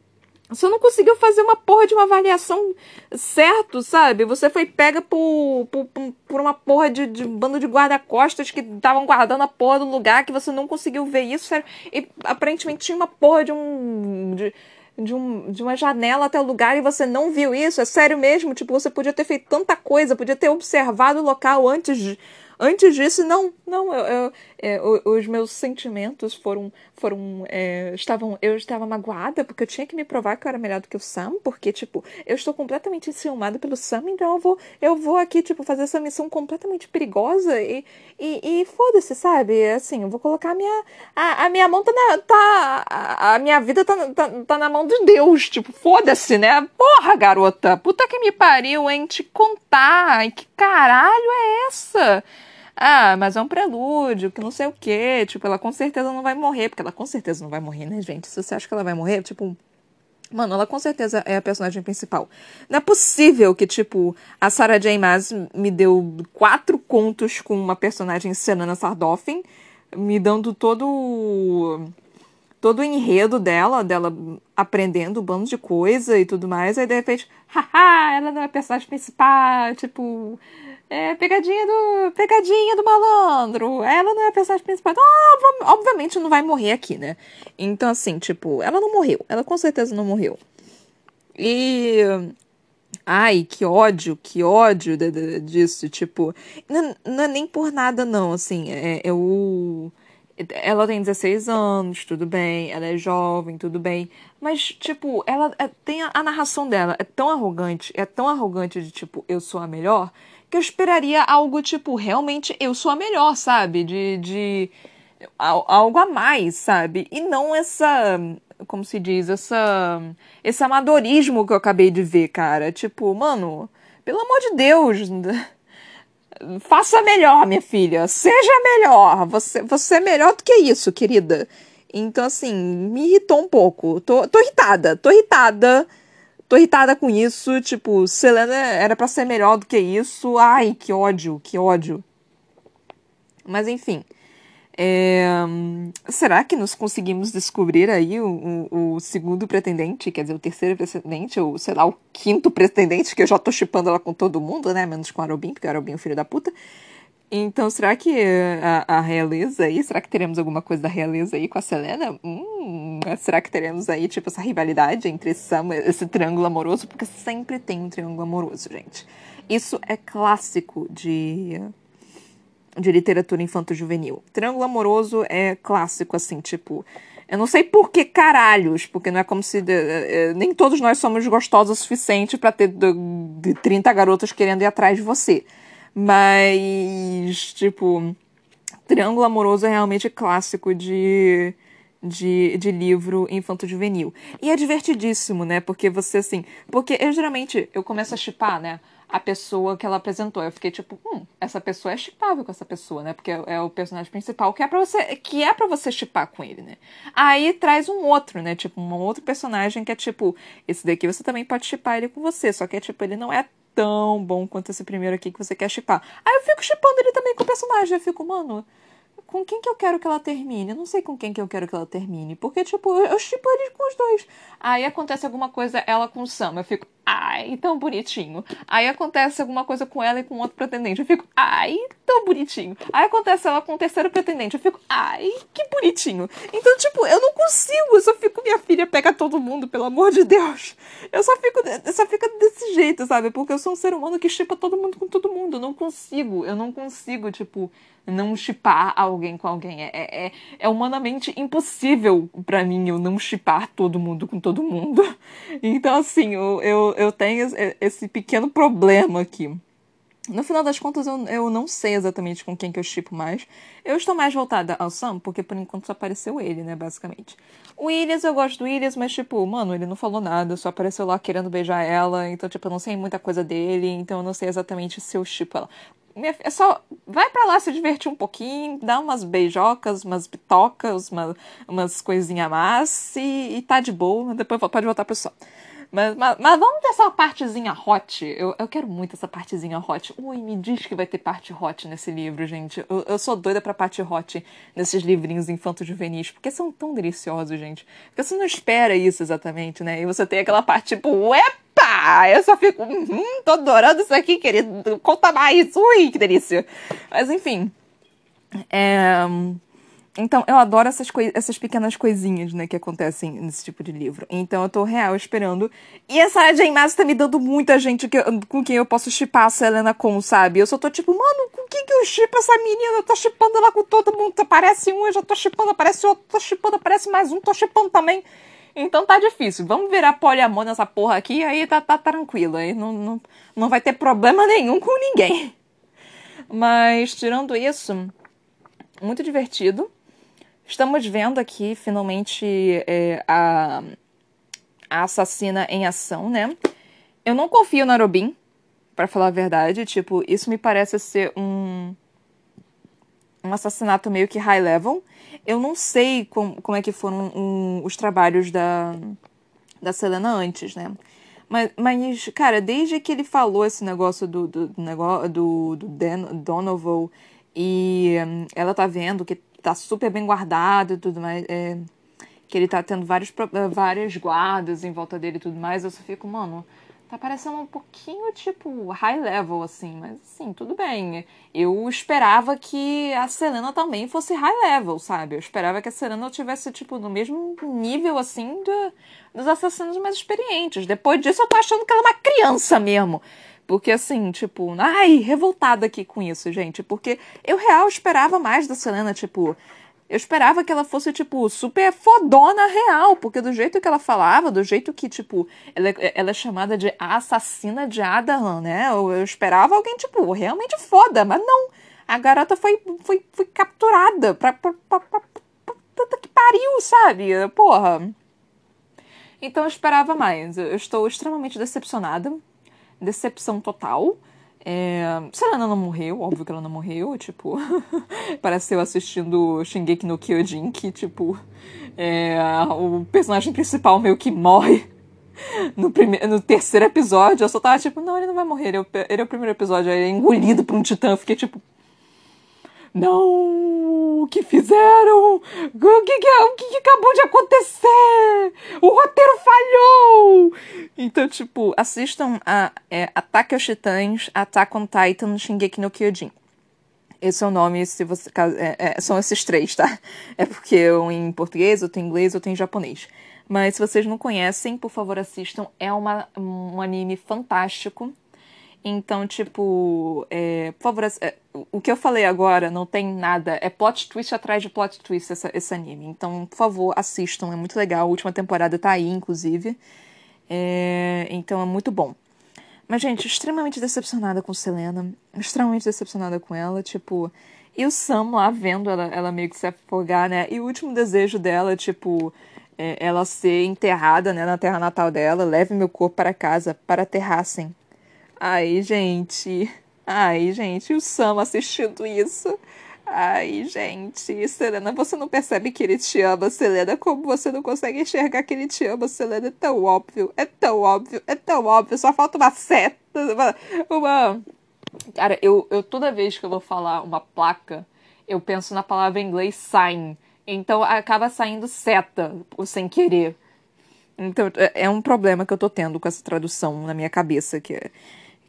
Você não conseguiu fazer uma porra de uma avaliação certo, sabe? Você foi pega por, por, por uma porra de, de bando de guarda-costas que estavam guardando a porra do lugar que você não conseguiu ver isso. E aparentemente tinha uma porra de um. De, de, um, de uma janela até o lugar e você não viu isso? É sério mesmo? Tipo, você podia ter feito tanta coisa, podia ter observado o local antes de Antes disso, não, não, eu, eu, é, os meus sentimentos foram, foram, é, estavam, eu estava magoada porque eu tinha que me provar que eu era melhor do que o Sam, porque, tipo, eu estou completamente enciumada pelo Sam, então eu vou, eu vou aqui, tipo, fazer essa missão completamente perigosa e, e, e foda-se, sabe? Assim, eu vou colocar a minha, a, a minha mão tá na, tá, a, a minha vida tá, tá, tá na mão de Deus, tipo, foda-se, né? Porra, garota, puta que me pariu, hein, te contar, que caralho é essa? Ah, mas é um prelúdio, que não sei o quê. Tipo, ela com certeza não vai morrer, porque ela com certeza não vai morrer, né, gente? Se você acha que ela vai morrer, tipo. Mano, ela com certeza é a personagem principal. Não é possível que, tipo, a Sarah J. Maas me deu quatro contos com uma personagem Senana Sardoffin, me dando todo todo o enredo dela, dela aprendendo um bando de coisa e tudo mais, aí de repente, (laughs) haha, ela não é a personagem principal, tipo, é pegadinha do. Pegadinha do malandro. Ela não é a personagem principal. Então, obviamente não vai morrer aqui, né? Então, assim, tipo, ela não morreu. Ela com certeza não morreu. E. Ai, que ódio, que ódio de, de, disso. Tipo, não, não, é nem por nada, não. Assim, é, é o. Ela tem 16 anos, tudo bem. Ela é jovem, tudo bem. Mas, tipo, ela é, tem a, a narração dela. É tão arrogante, é tão arrogante de, tipo, eu sou a melhor que eu esperaria algo tipo, realmente eu sou a melhor, sabe? De, de algo a mais, sabe? E não essa, como se diz, essa esse amadorismo que eu acabei de ver, cara. Tipo, mano, pelo amor de Deus, (laughs) faça melhor, minha filha. Seja melhor. Você, você é melhor do que isso, querida. Então, assim, me irritou um pouco. Tô, tô irritada, tô irritada tô irritada com isso. Tipo, Selena era para ser melhor do que isso. Ai, que ódio, que ódio. Mas enfim. É... Será que nós conseguimos descobrir aí o, o, o, segundo pretendente, quer dizer, o terceiro pretendente, ou sei lá, o quinto pretendente, que eu já tô chipando ela com todo mundo, né? Menos com a Arobin, porque a Arobin é o filho da puta. Então, será que a, a, realeza aí, será que teremos alguma coisa da realeza aí com a Selena? Hum, será que teremos aí, tipo, essa rivalidade entre Sam, esse triângulo amoroso? Porque sempre tem um triângulo amoroso, gente. Isso é clássico de, de literatura infanto-juvenil. Triângulo amoroso é clássico, assim, tipo... Eu não sei por que caralhos, porque não é como se... Uh, nem todos nós somos gostosos o suficiente para ter de, de 30 garotas querendo ir atrás de você. Mas, tipo, Triângulo Amoroso é realmente clássico de, de, de livro infanto-juvenil. E é divertidíssimo, né? Porque você, assim. Porque eu geralmente eu começo a chipar, né? A pessoa que ela apresentou. Eu fiquei tipo, hum, essa pessoa é chipável com essa pessoa, né? Porque é, o personagem principal que é para você que é para você chipar com ele, né? Aí traz um outro, né? Tipo, um outro personagem que é tipo, esse daqui você também pode chipar ele com você, só que é tipo, ele não é tão bom quanto esse primeiro aqui que você quer chipar. Aí eu fico chipando ele também com o personagem. Eu fico, mano, com quem que eu quero que ela termine? Eu não sei com quem que eu quero que ela termine. Porque, tipo, eu chipo ele com os dois. Aí acontece alguma coisa, ela com o Sam. Eu fico, ai, tão bonitinho. Aí acontece alguma coisa com ela e com outro pretendente. Eu fico, ai, tão bonitinho. Aí acontece ela com o terceiro pretendente. Eu fico, ai, que bonitinho. Então, tipo, eu não consigo. Eu só fico, minha filha pega todo mundo, pelo amor de Deus. Eu só fico, eu só fico desse jeito, sabe? Porque eu sou um ser humano que chipa todo mundo com todo mundo. Eu não consigo. Eu não consigo, tipo não chipar alguém com alguém. É, é, é humanamente impossível para mim eu não chipar todo mundo com todo mundo. (laughs) Então, assim, eu, eu, eu tenho esse pequeno problema aqui. No final das contas, eu, eu não sei exatamente com quem que eu chipo mais. Eu estou mais voltada ao Sam, porque por enquanto só apareceu ele, né, basicamente. O Williams, eu gosto do Williams, mas, tipo, mano, ele não falou nada, só apareceu lá querendo beijar ela, então, tipo, eu não sei muita coisa dele, então eu não sei exatamente se eu chipo ela. Minha, é só vai para lá se divertir um pouquinho, dá umas beijocas, umas bitocas, uma, umas coisinhas más e, e tá de boa, depois pode voltar pro sol. Mas, mas, mas, vamos ter essa partezinha hot. Eu, eu quero muito essa partezinha hot. Ui, me diz que vai ter parte hot nesse livro, gente. Eu, eu sou doida pra parte hot nesses livrinhos infanto-juvenis, porque são tão deliciosos, gente. Porque você não espera isso exatamente, né? E você tem aquela parte tipo, epa! Eu só fico, hum, tô adorando isso aqui, querido. Conta mais. Ui, que delícia. Mas enfim. É então, eu adoro essas, essas pequenas coisinhas, né, que acontecem nesse tipo de livro. Então, eu tô real esperando. E a Sarah J. Tá me dando muita gente que, com quem eu posso chipar a Selena com, sabe? Eu só tô tipo, mano, com quem que eu chipo essa menina? Eu tô chipando ela com todo mundo. Aparece um, eu já tô chipando, aparece outro, tô chipando, aparece mais um, tô chipando também. Então tá difícil. Vamos virar poliamor nessa porra aqui, aí tá, tá tranquilo. Aí não, não, não vai ter problema nenhum com ninguém. Mas, tirando isso, muito divertido Estamos vendo aqui finalmente é, a, a assassina em ação, né? Eu não confio na Robin, para falar a verdade. Tipo, isso me parece ser um um assassinato meio que high level. Eu não sei com, como é que foram um, os trabalhos da, da Selena antes, né? Mas, mas, cara, desde que ele falou esse negócio do, do, do do, do Donovan e um, ela tá vendo que tá super bem guardado e tudo mais. É, que ele tá tendo vários, eh, várias guardas em volta dele e tudo mais. Eu só fico, mano, tá parecendo um pouquinho tipo high level, assim. Mas assim, tudo bem. Eu esperava que a Selena também fosse high level, sabe? Eu esperava que a Selena tivesse, tipo, no mesmo nível, assim, do, dos assassinos mais experientes. Depois disso, eu tô achando que ela é uma criança mesmo. Porque assim, tipo, ai, revoltada aqui com isso, gente. Porque eu real esperava mais da Selena, tipo. Eu esperava que ela fosse, tipo, super fodona real, porque do jeito que ela falava, do jeito que, tipo, ela, ela é chamada de assassina de Adam, né? Eu, eu esperava alguém, tipo, realmente foda, mas não. A garota foi, foi, foi capturada pra, pra, pra, pra, puta que pariu, sabe? Porra. Então eu esperava mais. Eu estou extremamente decepcionada decepção total. É, Selena não morreu, óbvio que ela não morreu, tipo, (laughs) parece eu assistindo Shingeki no Kyojin, que, tipo, é, o personagem principal meio que morre (laughs) no, primeiro, no terceiro episódio, eu só tava tipo, não, ele não vai morrer, ele é o, ele é o primeiro episódio, ele é engolido por um titã, eu fiquei tipo, não! O que fizeram? O que, o que acabou de acontecer? O roteiro falhou! Então, tipo, assistam a é, Ataque aos Titãs, Attack on Titan, Shingeki no Kyojin. Esse é o nome, se você é, é, são esses três, tá? É porque eu em português, eu tenho inglês, eu tenho japonês. Mas se vocês não conhecem, por favor assistam. É uma, um anime fantástico. Então, tipo, é, por favor, é, o que eu falei agora não tem nada. É plot twist atrás de plot twist essa, esse anime. Então, por favor, assistam. É muito legal. A última temporada tá aí, inclusive. É, então, é muito bom. Mas, gente, extremamente decepcionada com Selena. Extremamente decepcionada com ela. Tipo, e o Sam lá vendo ela, ela meio que se afogar, né? E o último desejo dela, tipo, é ela ser enterrada né, na terra natal dela. Leve meu corpo para casa para aterrassem Ai, gente. Ai, gente, o Sam assistindo isso. Ai, gente, Selena, você não percebe que ele te ama, Selena? Como você não consegue enxergar que ele te ama, Selena? É tão óbvio, é tão óbvio, é tão óbvio. Só falta uma seta, uma. uma... Cara, eu, eu toda vez que eu vou falar uma placa, eu penso na palavra em inglês sign. Então acaba saindo seta, sem querer. Então é, é um problema que eu tô tendo com essa tradução na minha cabeça, que é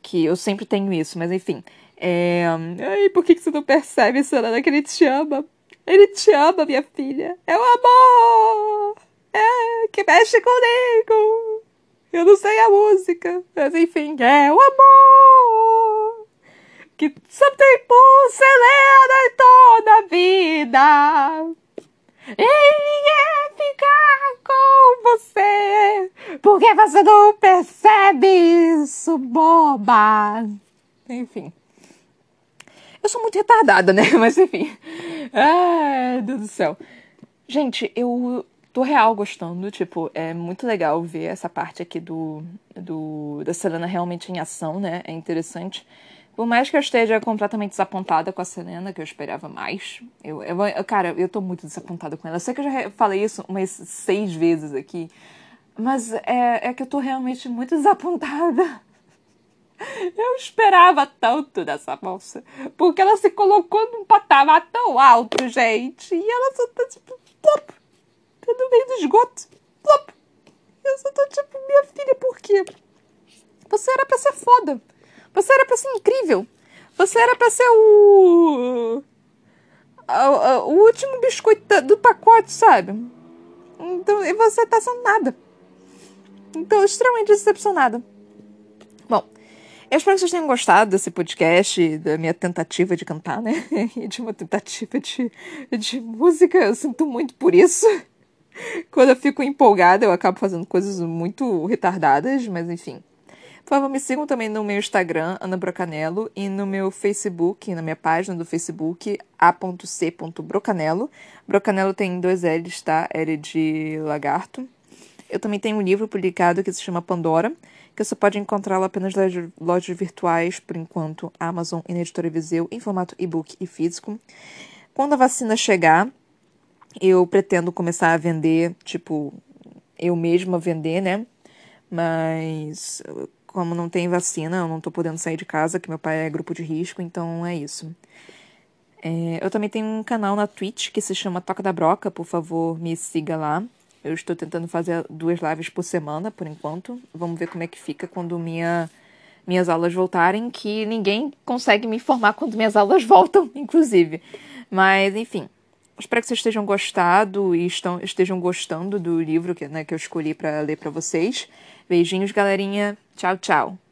que eu sempre tenho isso, mas enfim. É... Ai, por que, que você não percebe, Solana, que ele te ama? Ele te ama, minha filha. É o amor! É, que mexe comigo! Eu não sei a música, mas enfim, é o amor! Que por Selena em toda a vida! Ele ficar com você. Por que você não percebe isso, boba? Enfim. Eu sou muito retardada, né? (laughs) Mas enfim. Ai, Deus do céu. Gente, eu tô real gostando. Tipo, é muito legal ver essa parte aqui do, do da Selena realmente em ação, né? É interessante. Por mais que eu esteja completamente desapontada com a Selena, que eu esperava mais, eu, eu, cara, eu tô muito desapontada com ela. Eu sei que eu já falei isso umas seis vezes aqui, Mas é, é que eu tô realmente muito desapontada. Eu esperava tanto dessa moça. Porque ela se colocou num patamar tão alto, gente. E ela só tá tipo, plop. Tá no meio do esgoto. Plop. Eu só tô tipo, minha filha, por quê? Você era pra ser foda. Você era pra ser incrível. Você era pra ser o. O, o último biscoito do pacote, sabe? Então, e você tá sendo nada. Então, extremamente decepcionada. Bom, eu espero que vocês tenham gostado desse podcast, da minha tentativa de cantar, né? (laughs) E de uma tentativa de, de música. Eu sinto muito por isso. Quando eu fico empolgada, eu acabo fazendo coisas muito retardadas, mas enfim. Por favor, me sigam também no meu Instagram, Ana Brocanello, e no meu Facebook, na minha página do Facebook, a.c.brocanello. Brocanello tem dois L's, tá? L de lagarto. Eu também tenho um livro publicado que se chama Pandora, que você pode encontrá-lo apenas nas lojas virtuais, por enquanto, Amazon e na Editora Viseu, em formato e-book e físico. Quando a vacina chegar, eu pretendo começar a vender, tipo, eu mesma vender, né? Mas como não tem vacina, eu não tô podendo sair de casa, que meu pai é grupo de risco, então é isso. É, eu também tenho um canal na Twitch que se chama Toca da Broca, por favor, me siga lá. Eu estou tentando fazer duas lives por semana, por enquanto. Vamos ver como é que fica quando minha, minhas aulas voltarem, que ninguém consegue me informar quando minhas aulas (laughs) voltam, inclusive. Mas, enfim. Espero que vocês estejam gostado e estão, estejam gostando do livro que, né, que eu escolhi para ler para vocês. Beijinhos, galerinha. Tchau, tchau.